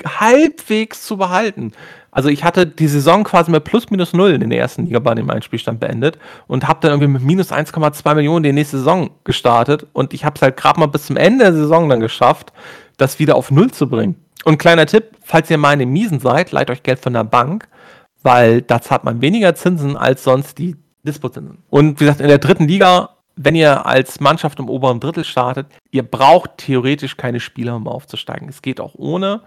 B: halbwegs zu behalten. Also ich hatte die Saison quasi mit plus minus null in der ersten Liga bei dem Einspielstand beendet und habe dann irgendwie mit minus 1,2 Millionen die nächste Saison gestartet und ich habe es halt gerade mal bis zum Ende der Saison dann geschafft, das wieder auf null zu bringen. Und kleiner Tipp, falls ihr mal in den Miesen seid, leiht euch Geld von der Bank, weil da zahlt man weniger Zinsen als sonst die Dispozinsen. Und wie gesagt, in der dritten Liga, wenn ihr als Mannschaft im oberen Drittel startet, ihr braucht theoretisch keine Spieler, um aufzusteigen. Es geht auch ohne.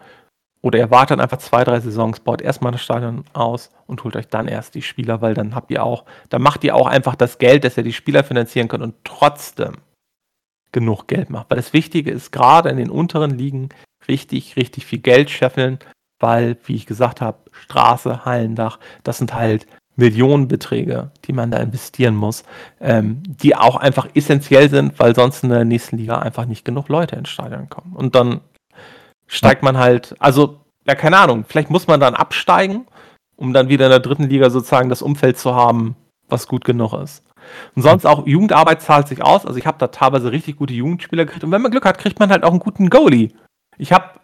B: Oder ihr wartet einfach zwei, drei Saisons, baut erstmal das Stadion aus und holt euch dann erst die Spieler, weil dann habt ihr auch, dann macht ihr auch einfach das Geld, dass ihr die Spieler finanzieren könnt und trotzdem genug Geld macht. Weil das Wichtige ist, gerade in den unteren Ligen richtig, richtig viel Geld scheffeln, weil, wie ich gesagt habe, Straße, Hallendach, das sind halt Millionenbeträge, die man da investieren muss, ähm, die auch einfach essentiell sind, weil sonst in der nächsten Liga einfach nicht genug Leute ins Stadion kommen. Und dann steigt man halt, also, ja, keine Ahnung, vielleicht muss man dann absteigen, um dann wieder in der dritten Liga sozusagen das Umfeld zu haben, was gut genug ist. Und sonst auch Jugendarbeit zahlt sich aus. Also ich habe da teilweise richtig gute Jugendspieler gekriegt. Und wenn man Glück hat, kriegt man halt auch einen guten Goalie. Ich habe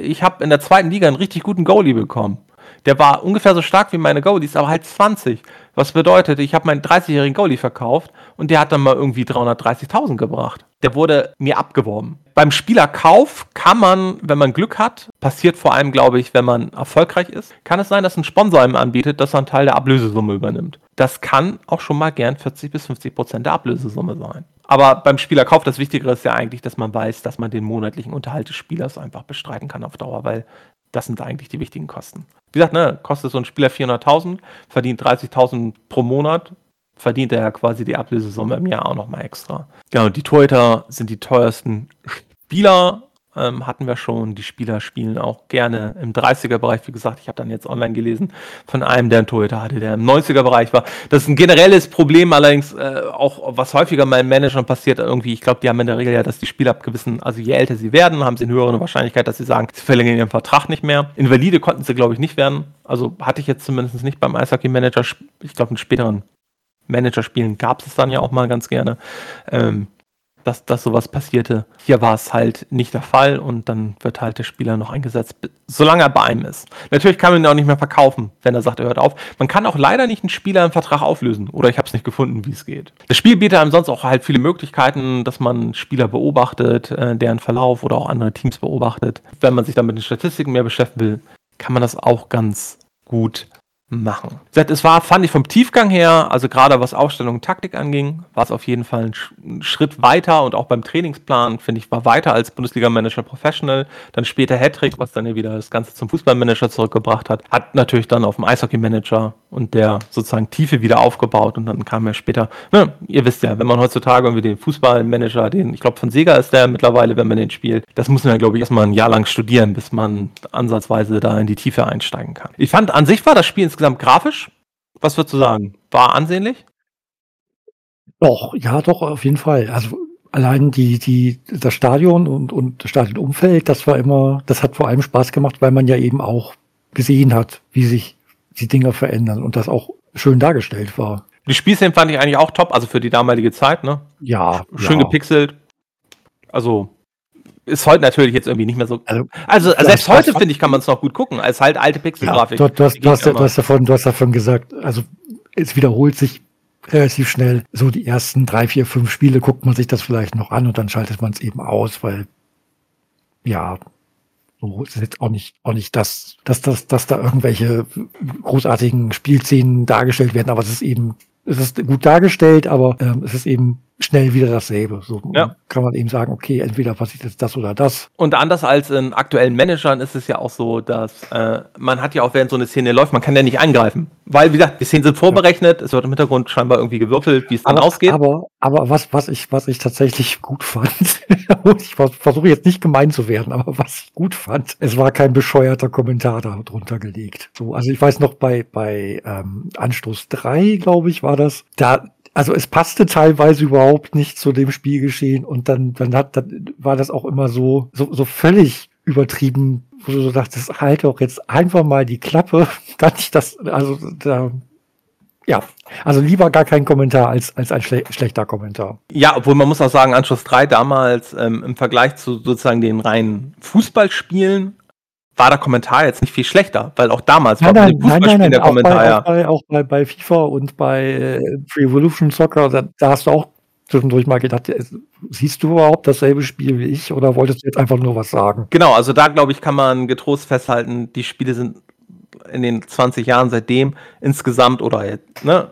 B: ich hab in der zweiten Liga einen richtig guten Goalie bekommen. Der war ungefähr so stark wie meine Goalies, aber halt 20. Was bedeutet, ich habe meinen 30-jährigen Goalie verkauft und der hat dann mal irgendwie 330.000 gebracht. Der wurde mir abgeworben. Beim Spielerkauf kann man, wenn man Glück hat, passiert vor allem, glaube ich, wenn man erfolgreich ist, kann es sein, dass ein Sponsor einem anbietet, dass er einen Teil der Ablösesumme übernimmt. Das kann auch schon mal gern 40 bis 50 Prozent der Ablösesumme sein. Aber beim Spielerkauf, das Wichtigere ist ja eigentlich, dass man weiß, dass man den monatlichen Unterhalt des Spielers einfach bestreiten kann auf Dauer, weil das sind eigentlich die wichtigen Kosten. Wie gesagt, ne, kostet so ein Spieler 400.000, verdient 30.000 pro Monat, verdient er ja quasi die Ablösesumme im Jahr auch nochmal extra. Genau, die Torhüter sind die teuersten Spieler ähm, hatten wir schon. Die Spieler spielen auch gerne im 30er-Bereich. Wie gesagt, ich habe dann jetzt online gelesen von einem, der einen Torhüter hatte, der im 90er-Bereich war. Das ist ein generelles Problem, allerdings äh, auch, was häufiger meinen Managern passiert, irgendwie, ich glaube, die haben in der Regel ja, dass die Spieler ab gewissen, also je älter sie werden, haben sie eine höhere Wahrscheinlichkeit, dass sie sagen, sie verlängern ihren Vertrag nicht mehr. Invalide konnten sie, glaube ich, nicht werden. Also hatte ich jetzt zumindest nicht beim Eishockey-Manager. Ich glaube, in späteren Managerspielen gab es dann ja auch mal ganz gerne. Ähm, dass, dass sowas passierte. Hier war es halt nicht der Fall und dann wird halt der Spieler noch eingesetzt, solange er bei einem ist. Natürlich kann man ihn auch nicht mehr verkaufen, wenn er sagt, er hört auf. Man kann auch leider nicht einen Spieler im Vertrag auflösen oder ich habe es nicht gefunden, wie es geht. Das Spiel bietet einem sonst auch halt viele Möglichkeiten, dass man Spieler beobachtet, äh, deren Verlauf oder auch andere Teams beobachtet. Wenn man sich dann mit den Statistiken mehr beschäftigen will, kann man das auch ganz gut machen. Es war, fand ich vom Tiefgang her, also gerade was Aufstellung und Taktik anging, war es auf jeden Fall ein, Schritt weiter und auch beim Trainingsplan, finde ich, war weiter als Bundesliga-Manager Professional. Dann später Hattrick, was dann ja wieder das Ganze zum Fußballmanager zurückgebracht hat, hat natürlich dann auf dem Eishockey-Manager und der sozusagen Tiefe wieder aufgebaut und dann kam ja später, ne, ihr wisst ja, wenn man heutzutage irgendwie den Fußballmanager, den, ich glaube von Sega ist der mittlerweile, wenn man den spielt, das muss man ja, glaube ich, erstmal ein Jahr lang studieren, bis man ansatzweise da in die Tiefe einsteigen kann. Ich fand, an sich war das Spiel insgesamt grafisch, was würdest du sagen? War ansehnlich?
A: Doch, ja, doch, auf jeden Fall. Also allein die, die, das Stadion und, und das Stadionumfeld, das war immer, das hat vor allem Spaß gemacht, weil man ja eben auch gesehen hat, wie sich die Dinger verändern und das auch schön dargestellt war.
B: Die Spielszenen fand ich eigentlich auch top, also für die damalige Zeit, ne?
A: Ja.
B: Schön
A: ja.
B: gepixelt. Also ist heute natürlich jetzt irgendwie nicht mehr so. Also, also selbst heute, finde ich, kann man es noch gut gucken, als halt alte Pixelgrafik.
A: Ja, du, du, hast, du, hast, du, hast davon, du hast davon gesagt, also es wiederholt sich relativ schnell. So die ersten drei, vier, fünf Spiele guckt man sich das vielleicht noch an und dann schaltet man es eben aus, weil ja, so ist jetzt auch nicht, auch nicht das, dass, dass, dass da irgendwelche großartigen Spielszenen dargestellt werden, aber es ist eben, es ist gut dargestellt, aber ähm, es ist eben schnell wieder dasselbe. So ja. kann man eben sagen, okay, entweder passiert jetzt das oder das.
B: Und anders als in aktuellen Managern ist es ja auch so, dass äh, man hat ja auch, während so eine Szene läuft, man kann ja nicht eingreifen. Weil, wie gesagt, die Szenen sind vorberechnet, es wird im Hintergrund scheinbar irgendwie gewürfelt, wie es dann
A: aber,
B: ausgeht.
A: Aber, aber was, was ich, was ich tatsächlich gut fand, ich versuche jetzt nicht gemein zu werden, aber was ich gut fand, es war kein bescheuerter Kommentar da drunter gelegt. So, also ich weiß noch bei, bei ähm, Anstoß 3, glaube ich, war das, da also es passte teilweise überhaupt nicht zu dem Spielgeschehen und dann, dann hat, dann war das auch immer so, so, so völlig übertrieben, wo du so dachtest, halt doch jetzt einfach mal die Klappe, dann nicht das, also da, ja, also lieber gar kein Kommentar als, als ein schle schlechter Kommentar.
B: Ja, obwohl man muss auch sagen, Anschluss 3 damals ähm, im Vergleich zu sozusagen den reinen Fußballspielen war der Kommentar jetzt nicht viel schlechter, weil auch damals
A: nein, war nein, nein, nein, nein, der auch Kommentar bei, ja. Auch bei, auch bei, bei FIFA und bei äh, Free Evolution Soccer, da, da hast du auch zwischendurch mal gedacht, siehst du überhaupt dasselbe Spiel wie ich oder wolltest du jetzt einfach nur was sagen?
B: Genau, also da glaube ich, kann man getrost festhalten, die Spiele sind in den 20 Jahren seitdem insgesamt oder ne,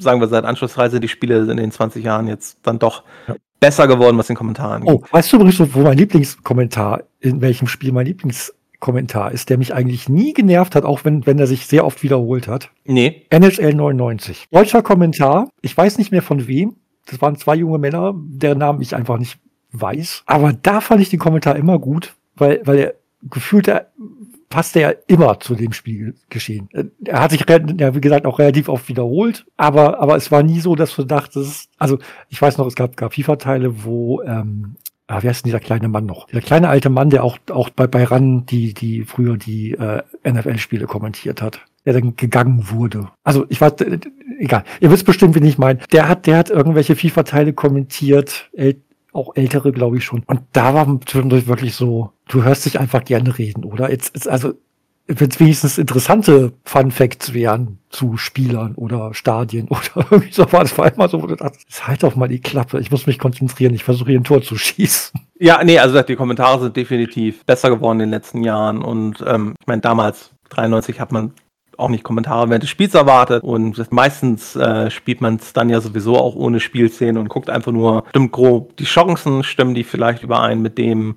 B: sagen wir seit Anschlussreise, die Spiele sind in den 20 Jahren jetzt dann doch ja. besser geworden, was den Kommentaren
A: angeht. Oh, weißt du übrigens, wo mein Lieblingskommentar, in welchem Spiel mein Lieblings Kommentar ist, der mich eigentlich nie genervt hat, auch wenn, wenn er sich sehr oft wiederholt hat.
B: Nee.
A: NHL 99. Deutscher Kommentar. Ich weiß nicht mehr von wem. Das waren zwei junge Männer, deren Namen ich einfach nicht weiß. Aber da fand ich den Kommentar immer gut, weil, weil er gefühlt, er passte er immer zu dem Spielgeschehen. Er hat sich, ja, wie gesagt, auch relativ oft wiederholt, aber, aber es war nie so, dass du dachtest, also ich weiß noch, es gab, gab FIFA-Teile, wo ähm, ah, wie heißt denn dieser kleine Mann noch? Der kleine alte Mann, der auch, auch bei, bei RAN die, die früher die äh, NFL-Spiele kommentiert hat, der dann gegangen wurde. Also ich weiß, äh, egal, ihr wisst bestimmt, wen ich meine. Der hat, der hat irgendwelche FIFA-Teile kommentiert, äl auch ältere, glaube ich schon. Und da war zwischendurch wirklich so, du hörst dich einfach gerne reden, oder? Jetzt, jetzt also wenn es wenigstens interessante Fun Facts wären zu Spielern oder Stadien oder irgendwie so war das war immer so, du dachtest, halt doch mal die Klappe, ich muss mich konzentrieren, ich versuche hier ein Tor zu schießen.
B: Ja, nee, also die Kommentare sind definitiv besser geworden in den letzten Jahren. Und ähm, ich meine, damals, 93, hat man auch nicht Kommentare während des Spiels erwartet. Und meistens äh, spielt man es dann ja sowieso auch ohne Spielszene und guckt einfach nur, stimmt grob die Chancen, stimmen die vielleicht überein mit dem,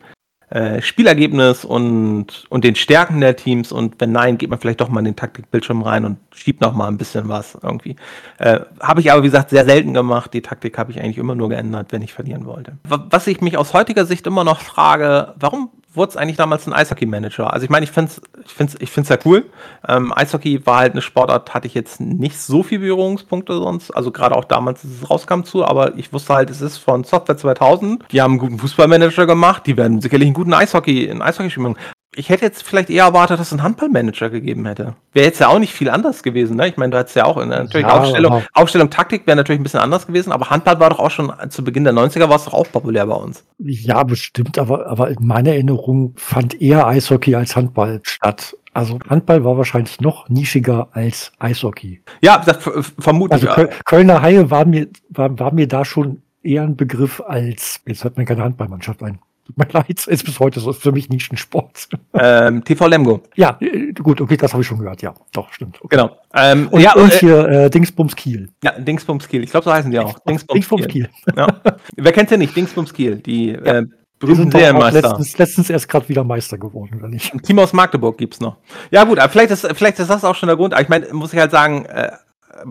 B: äh, Spielergebnis und, und den Stärken der Teams und wenn nein, geht man vielleicht doch mal in den Taktikbildschirm rein und schiebt noch mal ein bisschen was irgendwie. Äh, habe ich aber, wie gesagt, sehr selten gemacht. Die Taktik habe ich eigentlich immer nur geändert, wenn ich verlieren wollte. Was ich mich aus heutiger Sicht immer noch frage, warum wurde es eigentlich damals ein Eishockey-Manager? Also ich meine, ich finde es ich find's, ich find's ja cool. Ähm, Eishockey war halt eine Sportart, hatte ich jetzt nicht so viele Berührungspunkte sonst. Also gerade auch damals, als es rauskam zu, aber ich wusste halt, es ist von Software 2000. Die haben einen guten Fußballmanager gemacht, die werden sicherlich einen guten Eishockey, in Eishockey spielen ich hätte jetzt vielleicht eher erwartet, dass es einen Handballmanager gegeben hätte. Wäre jetzt ja auch nicht viel anders gewesen, ne? Ich meine, du hättest ja auch in, natürlich ja, Aufstellung, Aufstellung, Taktik wäre natürlich ein bisschen anders gewesen, aber Handball war doch auch schon zu Beginn der 90er war es doch auch populär bei uns.
A: Ja, bestimmt, aber, aber in meiner Erinnerung fand eher Eishockey als Handball statt. Also Handball war wahrscheinlich noch nischiger als Eishockey.
B: Ja, das vermutlich.
A: Also Kölner Haie war mir, war, war mir da schon eher ein Begriff als, jetzt hört mir keine Handballmannschaft ein. Tut mir leid, ist bis heute so, für mich nicht ein Sport.
B: Ähm, TV Lemgo.
A: Ja, äh, gut, okay, das habe ich schon gehört, ja, doch, stimmt.
B: Okay. Genau.
A: Ähm, und, ja, und äh, hier äh, Dingsbums Kiel.
B: Ja, Dingsbums Kiel, ich glaube, so heißen die auch.
A: Dingsbums, Dingsbums Kiel.
B: Kiel. Ja. Wer kennt den nicht? Dingsbums Kiel, die ja. äh,
A: berühmten Serienmeister. Letztens, letztens erst gerade wieder Meister geworden, oder nicht?
B: Ein Team aus Magdeburg gibt's noch. Ja gut, aber vielleicht ist, vielleicht ist das auch schon der Grund. Aber ich meine, muss ich halt sagen, äh,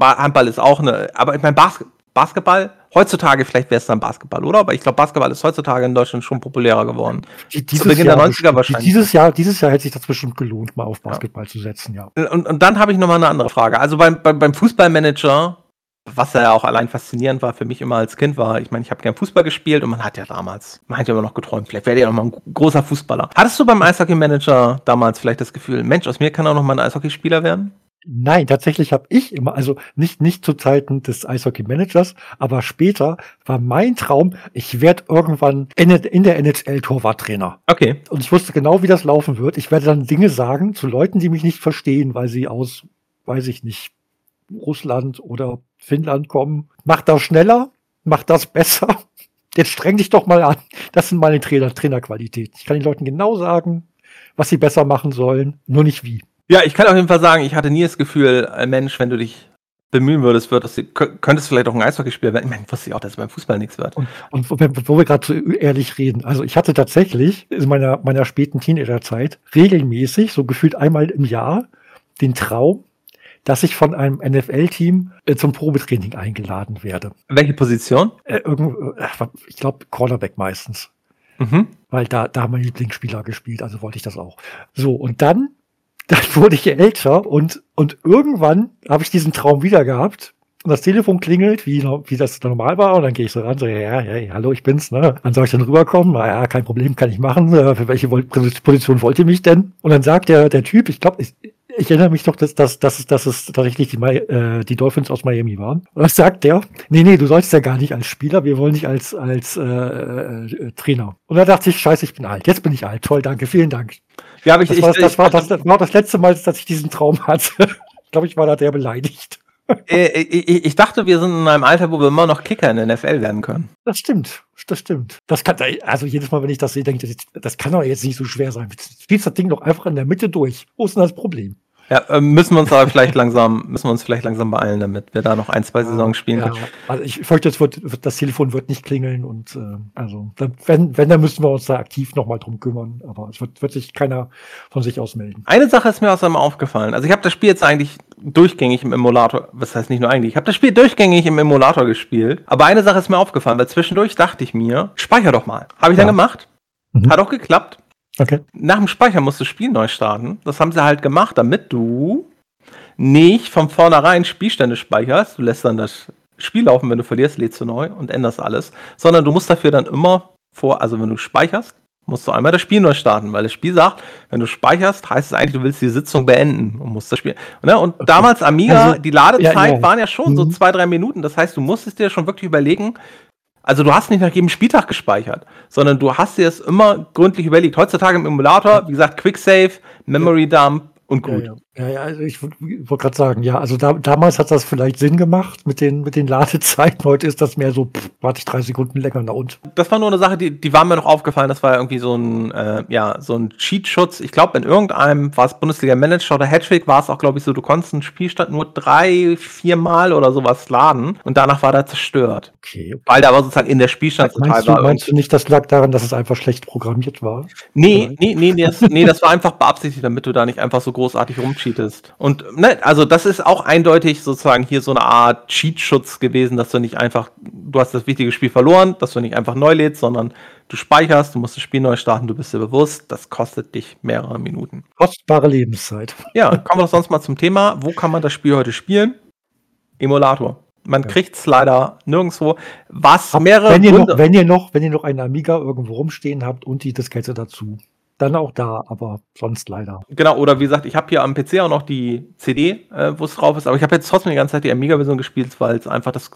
B: Handball ist auch eine, aber ich meine, Bas Basketball Heutzutage, vielleicht wäre es dann Basketball, oder? Aber ich glaube, Basketball ist heutzutage in Deutschland schon populärer geworden.
A: Die, dieses Zu Beginn Jahr der 90er bestimmt. wahrscheinlich. Dieses Jahr, dieses Jahr hätte sich das bestimmt gelohnt, mal auf Basketball ja. zu setzen, ja.
B: Und, und dann habe ich nochmal eine andere Frage. Also beim, beim, beim Fußballmanager, was ja auch allein faszinierend war für mich immer als Kind, war, ich meine, ich habe gern Fußball gespielt und man hat ja damals, man hat ja immer noch geträumt, vielleicht werde ich ja noch mal ein großer Fußballer. Hattest du beim Eishockey-Manager damals vielleicht das Gefühl, Mensch, aus mir kann auch noch mal ein Eishockeyspieler werden?
A: Nein, tatsächlich habe ich immer, also nicht, nicht zu Zeiten des Eishockey-Managers, aber später war mein Traum, ich werde irgendwann in, in der NHL Torwarttrainer.
B: Okay.
A: Und ich wusste genau, wie das laufen wird. Ich werde dann Dinge sagen zu Leuten, die mich nicht verstehen, weil sie aus, weiß ich nicht, Russland oder Finnland kommen. Mach das schneller, mach das besser. Jetzt streng dich doch mal an. Das sind meine Trainer, Trainerqualitäten. Ich kann den Leuten genau sagen, was sie besser machen sollen, nur nicht wie.
B: Ja, ich kann auf jeden Fall sagen, ich hatte nie das Gefühl, ein Mensch, wenn du dich bemühen würdest, würdest du, könntest vielleicht auch ein Eishockeyspieler werden. Ich meine, wusste ich auch, dass es beim Fußball nichts wird.
A: Und, und wo, wo wir gerade so ehrlich reden, also ich hatte tatsächlich in meiner, meiner späten Teenagerzeit regelmäßig, so gefühlt einmal im Jahr, den Traum, dass ich von einem NFL-Team äh, zum Probetraining eingeladen werde.
B: Welche Position?
A: Äh, irgend, äh, ich glaube, Cornerback meistens. Mhm. Weil da, da haben meine Lieblingsspieler gespielt, also wollte ich das auch. So, und dann dann wurde ich älter und, und irgendwann habe ich diesen Traum wieder gehabt. Und das Telefon klingelt, wie, wie das normal war. Und dann gehe ich so ran, so, ja, ja, hallo, ich bin's, ne? Wann soll ich denn rüberkommen? Na ja, kein Problem, kann ich machen. Äh, für welche Position wollt ihr mich denn? Und dann sagt der, der Typ, ich glaube, ich, ich erinnere mich doch, dass, dass, dass, dass es tatsächlich die, äh, die Dolphins aus Miami waren. Und dann sagt der, nee, nee, du sollst ja gar nicht als Spieler, wir wollen dich als, als äh, äh, Trainer. Und da dachte ich, scheiße, ich bin alt. Jetzt bin ich alt. Toll, danke, vielen Dank. Ja, aber ich, das, war, ich, das, war, das, das war das letzte Mal, dass ich diesen Traum hatte. ich glaube, ich war da sehr beleidigt.
B: Äh, ich, ich, dachte, wir sind in einem Alter, wo wir immer noch Kicker in der NFL werden können.
A: Das stimmt, das stimmt. Das kann, also jedes Mal, wenn ich das sehe, denke ich, das kann doch jetzt nicht so schwer sein. Spielst das Ding doch einfach in der Mitte durch. Wo ist denn das Problem?
B: Ja, äh, müssen wir uns aber vielleicht langsam, müssen wir uns vielleicht langsam beeilen, damit wir da noch ein, zwei Saisons spielen
A: können. also ich fürchte, es wird, das Telefon wird nicht klingeln und äh, also wenn, wenn, dann müssen wir uns da aktiv nochmal drum kümmern. Aber es wird, wird sich keiner von sich aus melden.
B: Eine Sache ist mir außerdem aufgefallen. Also ich habe das Spiel jetzt eigentlich durchgängig im Emulator, was heißt nicht nur eigentlich, ich habe das Spiel durchgängig im Emulator gespielt. Aber eine Sache ist mir aufgefallen, weil zwischendurch dachte ich mir, speicher doch mal. Habe ich ja. dann gemacht. Mhm. Hat auch geklappt. Okay. Nach dem Speichern musst du das Spiel neu starten. Das haben sie halt gemacht, damit du nicht von vornherein Spielstände speicherst. Du lässt dann das Spiel laufen, wenn du verlierst, lädst du neu und änderst alles. Sondern du musst dafür dann immer vor, also wenn du speicherst, musst du einmal das Spiel neu starten, weil das Spiel sagt, wenn du speicherst, heißt es eigentlich, du willst die Sitzung beenden und musst das Spiel. Ne? Und okay. damals Amiga, also, die Ladezeit ja, ja. waren ja schon mhm. so zwei, drei Minuten. Das heißt, du musstest dir schon wirklich überlegen, also du hast nicht nach jedem Spieltag gespeichert, sondern du hast dir es immer gründlich überlegt. Heutzutage im Emulator, wie gesagt, Quick Save, Memory Dump, und gut.
A: Ja, ja, ja also ich wollte gerade sagen, ja, also da, damals hat das vielleicht Sinn gemacht mit den, mit den Ladezeiten. Heute ist das mehr so, pff, warte ich drei Sekunden länger na und.
B: Das war nur eine Sache, die, die war mir noch aufgefallen. Das war irgendwie so ein, äh, ja, so ein Cheat-Schutz. Ich glaube, in irgendeinem, war es Bundesliga-Manager oder Hattrick, war es auch, glaube ich, so, du konntest einen Spielstand nur drei, vier Mal oder sowas laden und danach war der zerstört. Okay, okay. Weil da war sozusagen in der Spielstand
A: meinst total du, war. Meinst du nicht, das lag daran, dass es einfach schlecht programmiert war?
B: Nee, nee, nee, nee, das, nee, das war einfach beabsichtigt, damit du da nicht einfach so großartig rumcheatest. Und ne, also das ist auch eindeutig sozusagen hier so eine Art Cheatschutz gewesen, dass du nicht einfach, du hast das wichtige Spiel verloren, dass du nicht einfach neu lädst, sondern du speicherst, du musst das Spiel neu starten, du bist dir bewusst, das kostet dich mehrere Minuten.
A: Kostbare Lebenszeit.
B: Ja, kommen wir doch sonst mal zum Thema. Wo kann man das Spiel heute spielen? Emulator. Man ja. kriegt es leider nirgendwo. Was mehrere
A: wenn ihr, noch, wenn ihr noch, wenn ihr noch einen Amiga irgendwo rumstehen habt und die Diskette dazu, dann auch da, aber sonst leider.
B: Genau, oder wie gesagt, ich habe hier am PC auch noch die CD, äh, wo es drauf ist, aber ich habe jetzt trotzdem die ganze Zeit die Amiga-Version gespielt, weil es einfach das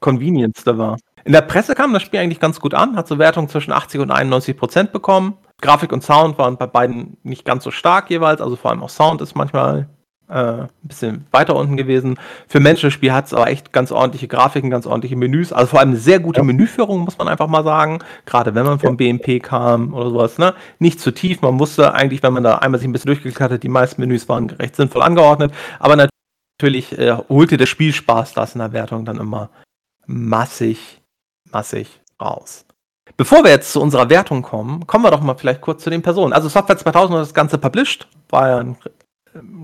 B: Convenience da war. In der Presse kam das Spiel eigentlich ganz gut an, hat so Wertungen zwischen 80 und 91 Prozent bekommen. Grafik und Sound waren bei beiden nicht ganz so stark jeweils, also vor allem auch Sound ist manchmal äh, ein bisschen weiter unten gewesen. Für Menschenspiel hat es aber echt ganz ordentliche Grafiken, ganz ordentliche Menüs. Also vor allem eine sehr gute ja. Menüführung, muss man einfach mal sagen. Gerade wenn man vom ja. BMP kam oder sowas. Ne? Nicht zu tief. Man musste eigentlich, wenn man da einmal sich ein bisschen durchgeklickt hatte, die meisten Menüs waren recht sinnvoll angeordnet. Aber natürlich äh, holte der Spielspaß das in der Wertung dann immer massig, massig raus. Bevor wir jetzt zu unserer Wertung kommen, kommen wir doch mal vielleicht kurz zu den Personen. Also Software 2000 hat das Ganze published, war ja ein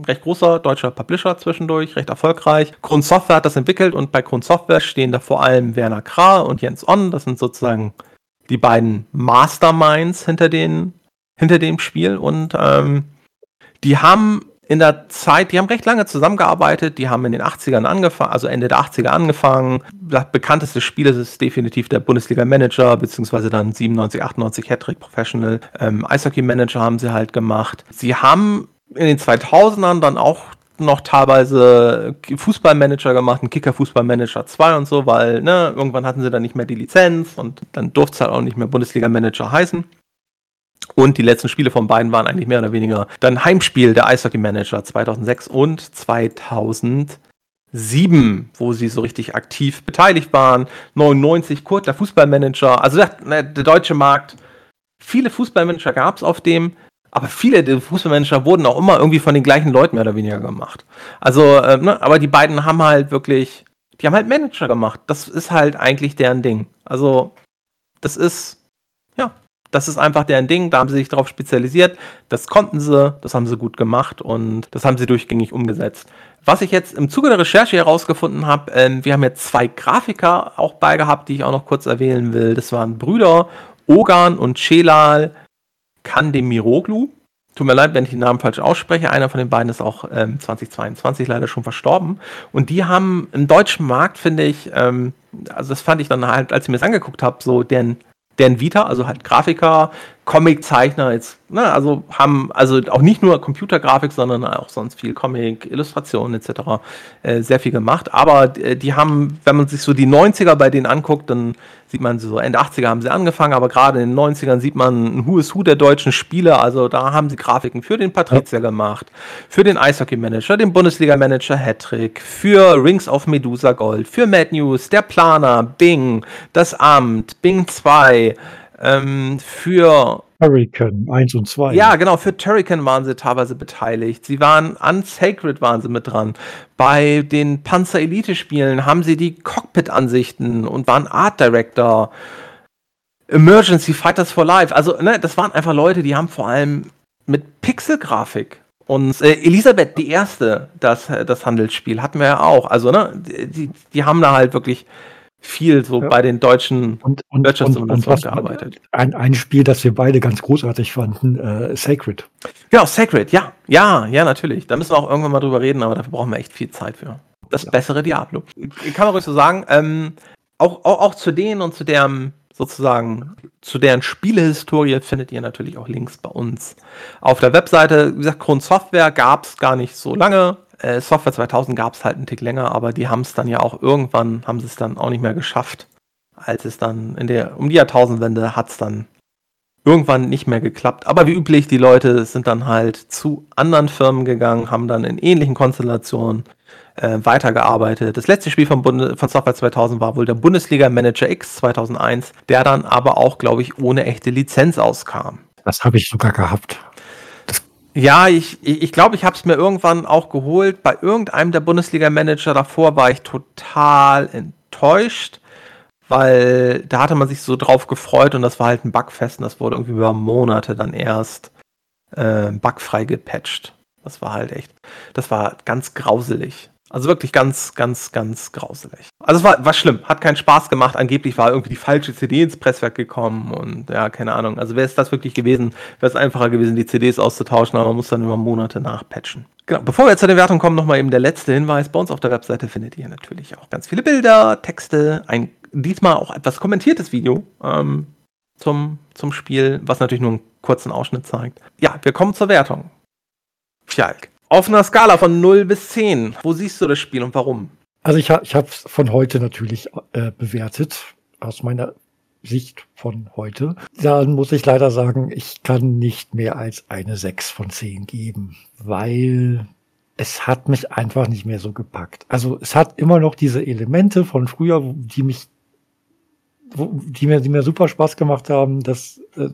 B: recht großer deutscher Publisher zwischendurch, recht erfolgreich. Kron Software hat das entwickelt und bei Kron Software stehen da vor allem Werner Krah und Jens On. Das sind sozusagen die beiden Masterminds hinter, den, hinter dem Spiel und ähm, die haben in der Zeit, die haben recht lange zusammengearbeitet, die haben in den 80ern angefangen, also Ende der 80er angefangen. Das bekannteste Spiel ist definitiv der Bundesliga-Manager, beziehungsweise dann 97, 98 Hattrick Professional. Ähm, Eishockey-Manager haben sie halt gemacht. Sie haben in den 2000ern dann auch noch teilweise Fußballmanager gemacht, ein Kicker-Fußballmanager 2 und so, weil ne, irgendwann hatten sie dann nicht mehr die Lizenz und dann durfte es halt auch nicht mehr Bundesliga-Manager heißen. Und die letzten Spiele von beiden waren eigentlich mehr oder weniger dann Heimspiel der Eishockey-Manager 2006 und 2007, wo sie so richtig aktiv beteiligt waren. 99 Kurt, der Fußballmanager. Also der, ne, der deutsche Markt, viele Fußballmanager gab es auf dem. Aber viele der Fußballmanager wurden auch immer irgendwie von den gleichen Leuten mehr oder weniger gemacht. Also, äh, ne, aber die beiden haben halt wirklich, die haben halt Manager gemacht. Das ist halt eigentlich deren Ding. Also, das ist, ja, das ist einfach deren Ding. Da haben sie sich darauf spezialisiert. Das konnten sie, das haben sie gut gemacht und das haben sie durchgängig umgesetzt. Was ich jetzt im Zuge der Recherche herausgefunden habe, ähm, wir haben jetzt zwei Grafiker auch beigehabt, die ich auch noch kurz erwähnen will. Das waren Brüder Ogan und Celal Kandemiroglu. Tut mir leid, wenn ich den Namen falsch ausspreche. Einer von den beiden ist auch ähm, 2022 leider schon verstorben. Und die haben im deutschen Markt, finde ich, ähm, also das fand ich dann halt, als ich mir das angeguckt habe, so deren, deren Vita, also halt Grafiker, Comiczeichner jetzt, ne, also haben also auch nicht nur Computergrafik, sondern auch sonst viel Comic, Illustrationen etc. Äh, sehr viel gemacht. Aber äh, die haben, wenn man sich so die 90er bei denen anguckt, dann sieht man so, Ende 80er haben sie angefangen, aber gerade in den 90ern sieht man ein Who is Who der deutschen Spieler. Also da haben sie Grafiken für den Patrizier ja. gemacht, für den Eishockey-Manager, den Bundesliga-Manager Hattrick, für Rings of Medusa Gold, für Mad News, der Planer, Bing, das Amt, Bing 2, Ähm, für
A: Hurricane 1 und 2.
B: Ja, genau, für Turrican waren sie teilweise beteiligt. Sie waren an Sacred waren sie mit dran. Bei den Panzer Elite Spielen haben sie die Cockpit Ansichten und waren Art Director. Emergency Fighters for Life. Also, ne, das waren einfach Leute, die haben vor allem mit Pixelgrafik und äh, Elisabeth, die erste, das, das Handelsspiel, hatten wir ja auch. Also, ne, die, die haben da halt wirklich viel so ja. bei den deutschen
A: und, und, und, und gearbeitet. Ein, ein Spiel, das wir beide ganz großartig fanden, äh, Sacred.
B: Genau, Sacred, ja. Ja, ja, natürlich. Da müssen wir auch irgendwann mal drüber reden, aber dafür brauchen wir echt viel Zeit für. Das ja. bessere Diablo. Kann man ruhig so sagen. Ähm, auch, auch, auch zu denen und zu deren sozusagen zu deren Spielehistorie findet ihr natürlich auch Links bei uns auf der Webseite. Wie gesagt, Kron Software gab es gar nicht so lange. Äh, Software 2000 gab es halt einen Tick länger, aber die haben es dann ja auch irgendwann, haben sie es dann auch nicht mehr geschafft. Als es dann in der, um die Jahrtausendwende hat es dann irgendwann nicht mehr geklappt. Aber wie üblich, die Leute sind dann halt zu anderen Firmen gegangen, haben dann in ähnlichen Konstellationen äh, weitergearbeitet. Das letzte Spiel von, Bund von Software 2000 war wohl der Bundesliga Manager X 2001, der dann aber auch, glaube ich, ohne echte Lizenz auskam.
A: Das habe ich sogar gehabt.
B: Ja, ich glaube, ich, glaub, ich habe es mir irgendwann auch geholt. Bei irgendeinem der Bundesliga-Manager davor war ich total enttäuscht, weil da hatte man sich so drauf gefreut und das war halt ein Bugfest und das wurde irgendwie über Monate dann erst äh, bugfrei gepatcht. Das war halt echt, das war ganz grauselig. Also wirklich ganz, ganz, ganz grauselig. Also es war, war schlimm, hat keinen Spaß gemacht. Angeblich war irgendwie die falsche CD ins Presswerk gekommen und ja, keine Ahnung. Also wäre es das wirklich gewesen, wäre es einfacher gewesen, die CDs auszutauschen, aber man muss dann über Monate nachpatchen. Genau. Bevor wir jetzt zu der Wertung kommen, nochmal eben der letzte Hinweis. Bei uns auf der Webseite findet ihr natürlich auch ganz viele Bilder, Texte, ein diesmal auch etwas kommentiertes Video ähm, zum, zum Spiel, was natürlich nur einen kurzen Ausschnitt zeigt. Ja, wir kommen zur Wertung. Fjalk. Auf einer Skala von 0 bis 10, wo siehst du das Spiel und warum?
A: Also ich, ich habe es von heute natürlich äh, bewertet, aus meiner Sicht von heute. Dann muss ich leider sagen, ich kann nicht mehr als eine 6 von 10 geben, weil es hat mich einfach nicht mehr so gepackt. Also es hat immer noch diese Elemente von früher, die mich, die mir, die mir super Spaß gemacht haben, das äh,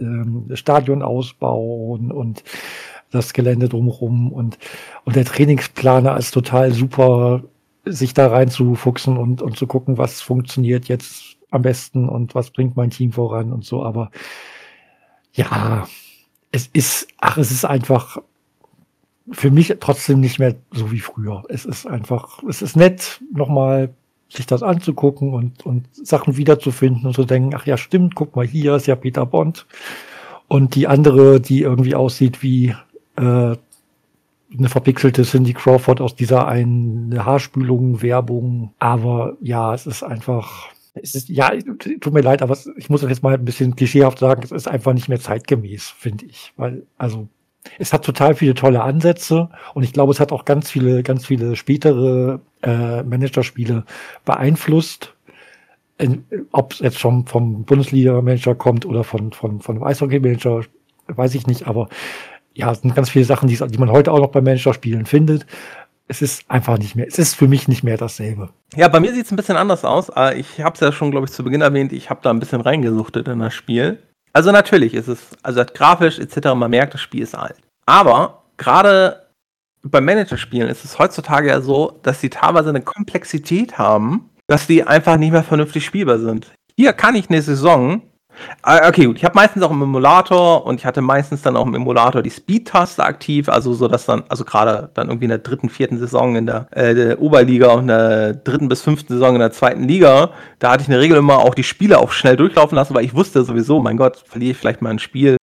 A: äh, Stadion ausbauen und das Gelände drumherum und, und der Trainingsplaner ist total super, sich da reinzufuchsen und, und zu gucken, was funktioniert jetzt am besten und was bringt mein Team voran und so. Aber ja, es ist, ach, es ist einfach für mich trotzdem nicht mehr so wie früher. Es ist einfach, es ist nett, nochmal sich das anzugucken und, und Sachen wiederzufinden und zu denken, ach ja, stimmt, guck mal, hier ist ja Peter Bond. Und die andere, die irgendwie aussieht wie äh, eine verpixelte Cindy Crawford aus dieser einen Haarspülung, Werbung. Aber ja, es ist einfach, es ist, ja, tut mir leid, aber ich muss jetzt mal ein bisschen klischeehaft sagen, es ist einfach nicht mehr zeitgemäß, finde ich. Weil, also, es hat total viele tolle Ansätze und ich glaube, es hat auch ganz viele, ganz viele spätere äh, Managerspiele beeinflusst. Ob es jetzt schon vom Bundesliga-Manager kommt oder von, von, von einem Eishockey-Manager, weiß ich nicht, aber ja, es sind ganz viele Sachen, die, die man heute auch noch bei Manager-Spielen findet. Es ist einfach nicht mehr, es ist für mich nicht mehr dasselbe.
B: Ja, bei mir sieht es ein bisschen anders aus. Äh, ich habe es ja schon, glaube ich, zu Beginn erwähnt, ich habe da ein bisschen reingesuchtet in das Spiel. Also natürlich ist es, also grafisch etc., man merkt, das Spiel ist alt. Aber gerade bei Manager-Spielen ist es heutzutage ja so, dass sie teilweise eine Komplexität haben, dass die einfach nicht mehr vernünftig spielbar sind. Hier kann ich eine Saison Ah, okay, gut. Ich habe meistens auch im Emulator und ich hatte meistens dann auch im Emulator die Speed-Taste aktiv, also so dass dann, also gerade dann irgendwie in der dritten, vierten Saison in der, äh, der Oberliga und in der dritten bis fünften Saison in der zweiten Liga, da hatte ich in der Regel immer auch die Spiele auch schnell durchlaufen lassen, weil ich wusste sowieso, mein Gott, verliere ich vielleicht mal ein Spiel.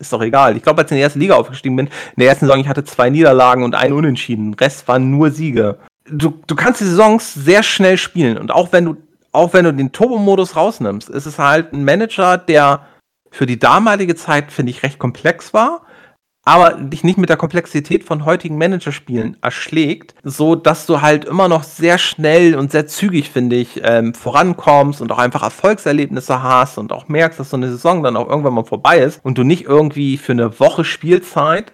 B: Ist doch egal. Ich glaube, als ich in die erste Liga aufgestiegen bin, in der ersten Saison, ich hatte zwei Niederlagen und einen Unentschieden. Rest waren nur Siege. Du, du kannst die Saisons sehr schnell spielen und auch wenn du auch wenn du den Turbo-Modus rausnimmst, ist es halt ein Manager, der für die damalige Zeit, finde ich, recht komplex war, aber dich nicht mit der Komplexität von heutigen Managerspielen erschlägt, so dass du halt immer noch sehr schnell und sehr zügig, finde ich, ähm, vorankommst und auch einfach Erfolgserlebnisse hast und auch merkst, dass so eine Saison dann auch irgendwann mal vorbei ist und du nicht irgendwie für eine Woche Spielzeit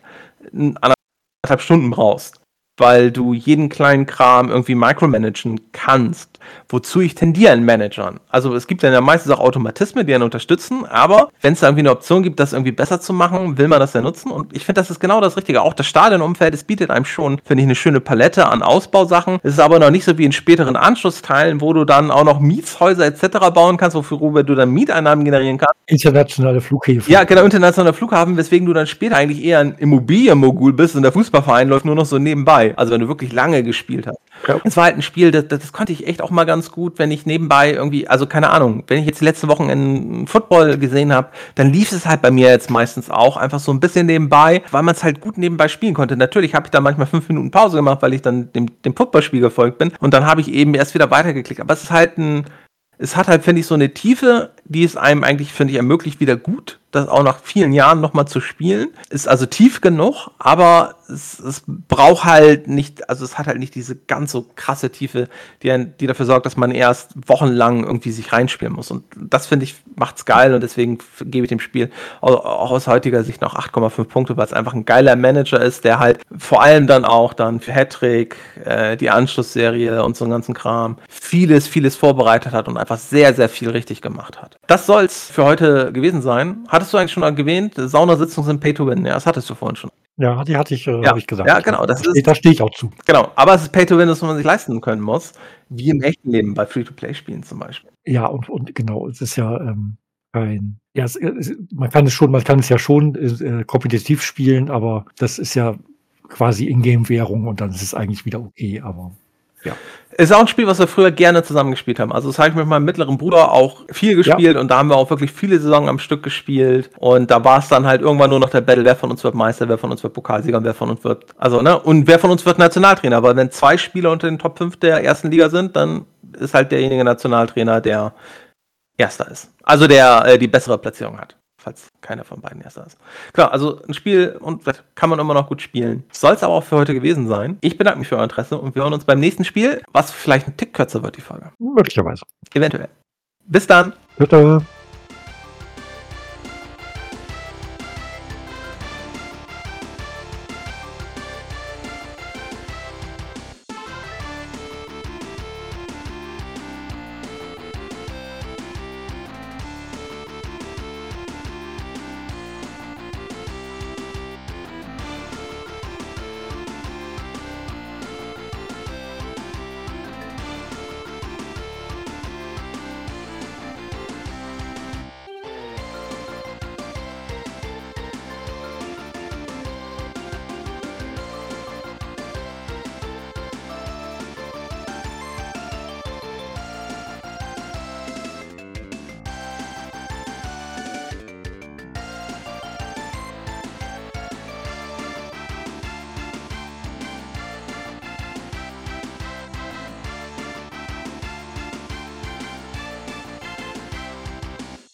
B: anderthalb Stunden brauchst. Weil du jeden kleinen Kram irgendwie micromanagen kannst, wozu ich tendiere in Managern. Also es gibt dann ja meistens auch Automatismen, die einen unterstützen, aber wenn es da irgendwie eine Option gibt, das irgendwie besser zu machen, will man das ja nutzen und ich finde, das ist genau das Richtige. Auch das Stadionumfeld, es bietet einem schon, finde ich, eine schöne Palette an Ausbausachen. Es ist aber noch nicht so wie in späteren Anschlussteilen, wo du dann auch noch Mietshäuser etc. bauen kannst, wofür du dann Mieteinnahmen generieren kannst.
A: Internationale Flughäfen.
B: Ja, genau, internationale Flughafen, weswegen du dann später eigentlich eher ein Immobilienmogul bist und der Fußballverein läuft nur noch so nebenbei. Also wenn du wirklich lange gespielt hast. Ja. Es war halt ein Spiel, das, das konnte ich echt auch mal ganz gut, wenn ich nebenbei irgendwie, also keine Ahnung, wenn ich jetzt die letzten Wochen in Football gesehen habe, dann lief es halt bei mir jetzt meistens auch einfach so ein bisschen nebenbei, weil man es halt gut nebenbei spielen konnte. Natürlich habe ich da manchmal fünf Minuten Pause gemacht, weil ich dann dem, dem Footballspiel gefolgt bin und dann habe ich eben erst wieder weitergeklickt. Aber es ist halt ein, es hat halt, finde ich, so eine Tiefe, die es einem eigentlich, finde ich, ermöglicht, wieder gut das auch nach vielen Jahren nochmal zu spielen. Ist also tief genug, aber es, es braucht halt nicht, also es hat halt nicht diese ganz so krasse Tiefe, die, die dafür sorgt, dass man erst wochenlang irgendwie sich reinspielen muss. Und das finde ich, macht's geil und deswegen gebe ich dem Spiel auch, aus heutiger Sicht noch 8,5 Punkte, weil es einfach ein geiler Manager ist, der halt vor allem dann auch dann für Hattrick, äh, die Anschlussserie und so einen ganzen Kram vieles, vieles vorbereitet hat und einfach sehr, sehr viel richtig gemacht hat. Das soll's für heute gewesen sein. Hat hattest du eigentlich schon erwähnt, Saunasitzungen sind Pay to Win. Ja, das hattest du vorhin schon.
A: Ja, die hatte ich, äh,
B: ja.
A: habe ich gesagt.
B: Ja, genau.
A: Das da, ist, da stehe ich auch zu.
B: Genau, aber es ist Pay to Win, das man sich leisten können muss, wie im echten Leben bei Free-to-Play-Spielen zum Beispiel.
A: Ja, und, und genau, es ist ja ähm, kein, ja, es, es, man kann es schon, man kann es ja schon äh, kompetitiv spielen, aber das ist ja quasi Ingame-Währung und dann ist es eigentlich wieder okay, aber
B: ja. Ist auch ein Spiel, was wir früher gerne zusammengespielt haben. Also das habe ich mit meinem mittleren Bruder auch viel gespielt ja. und da haben wir auch wirklich viele Saisons am Stück gespielt. Und da war es dann halt irgendwann nur noch der Battle, wer von uns wird Meister, wer von uns wird Pokalsieger und wer von uns wird. Also, ne? Und wer von uns wird Nationaltrainer. Aber wenn zwei Spieler unter den Top 5 der ersten Liga sind, dann ist halt derjenige Nationaltrainer, der Erster ist. Also der äh, die bessere Platzierung hat falls keiner von beiden erster ist. Klar, also ein Spiel und kann man immer noch gut spielen. Soll es aber auch für heute gewesen sein. Ich bedanke mich für euer Interesse und wir hören uns beim nächsten Spiel, was vielleicht ein Tick kürzer wird, die Folge.
A: Möglicherweise.
B: Eventuell. Bis dann.
A: Bitte.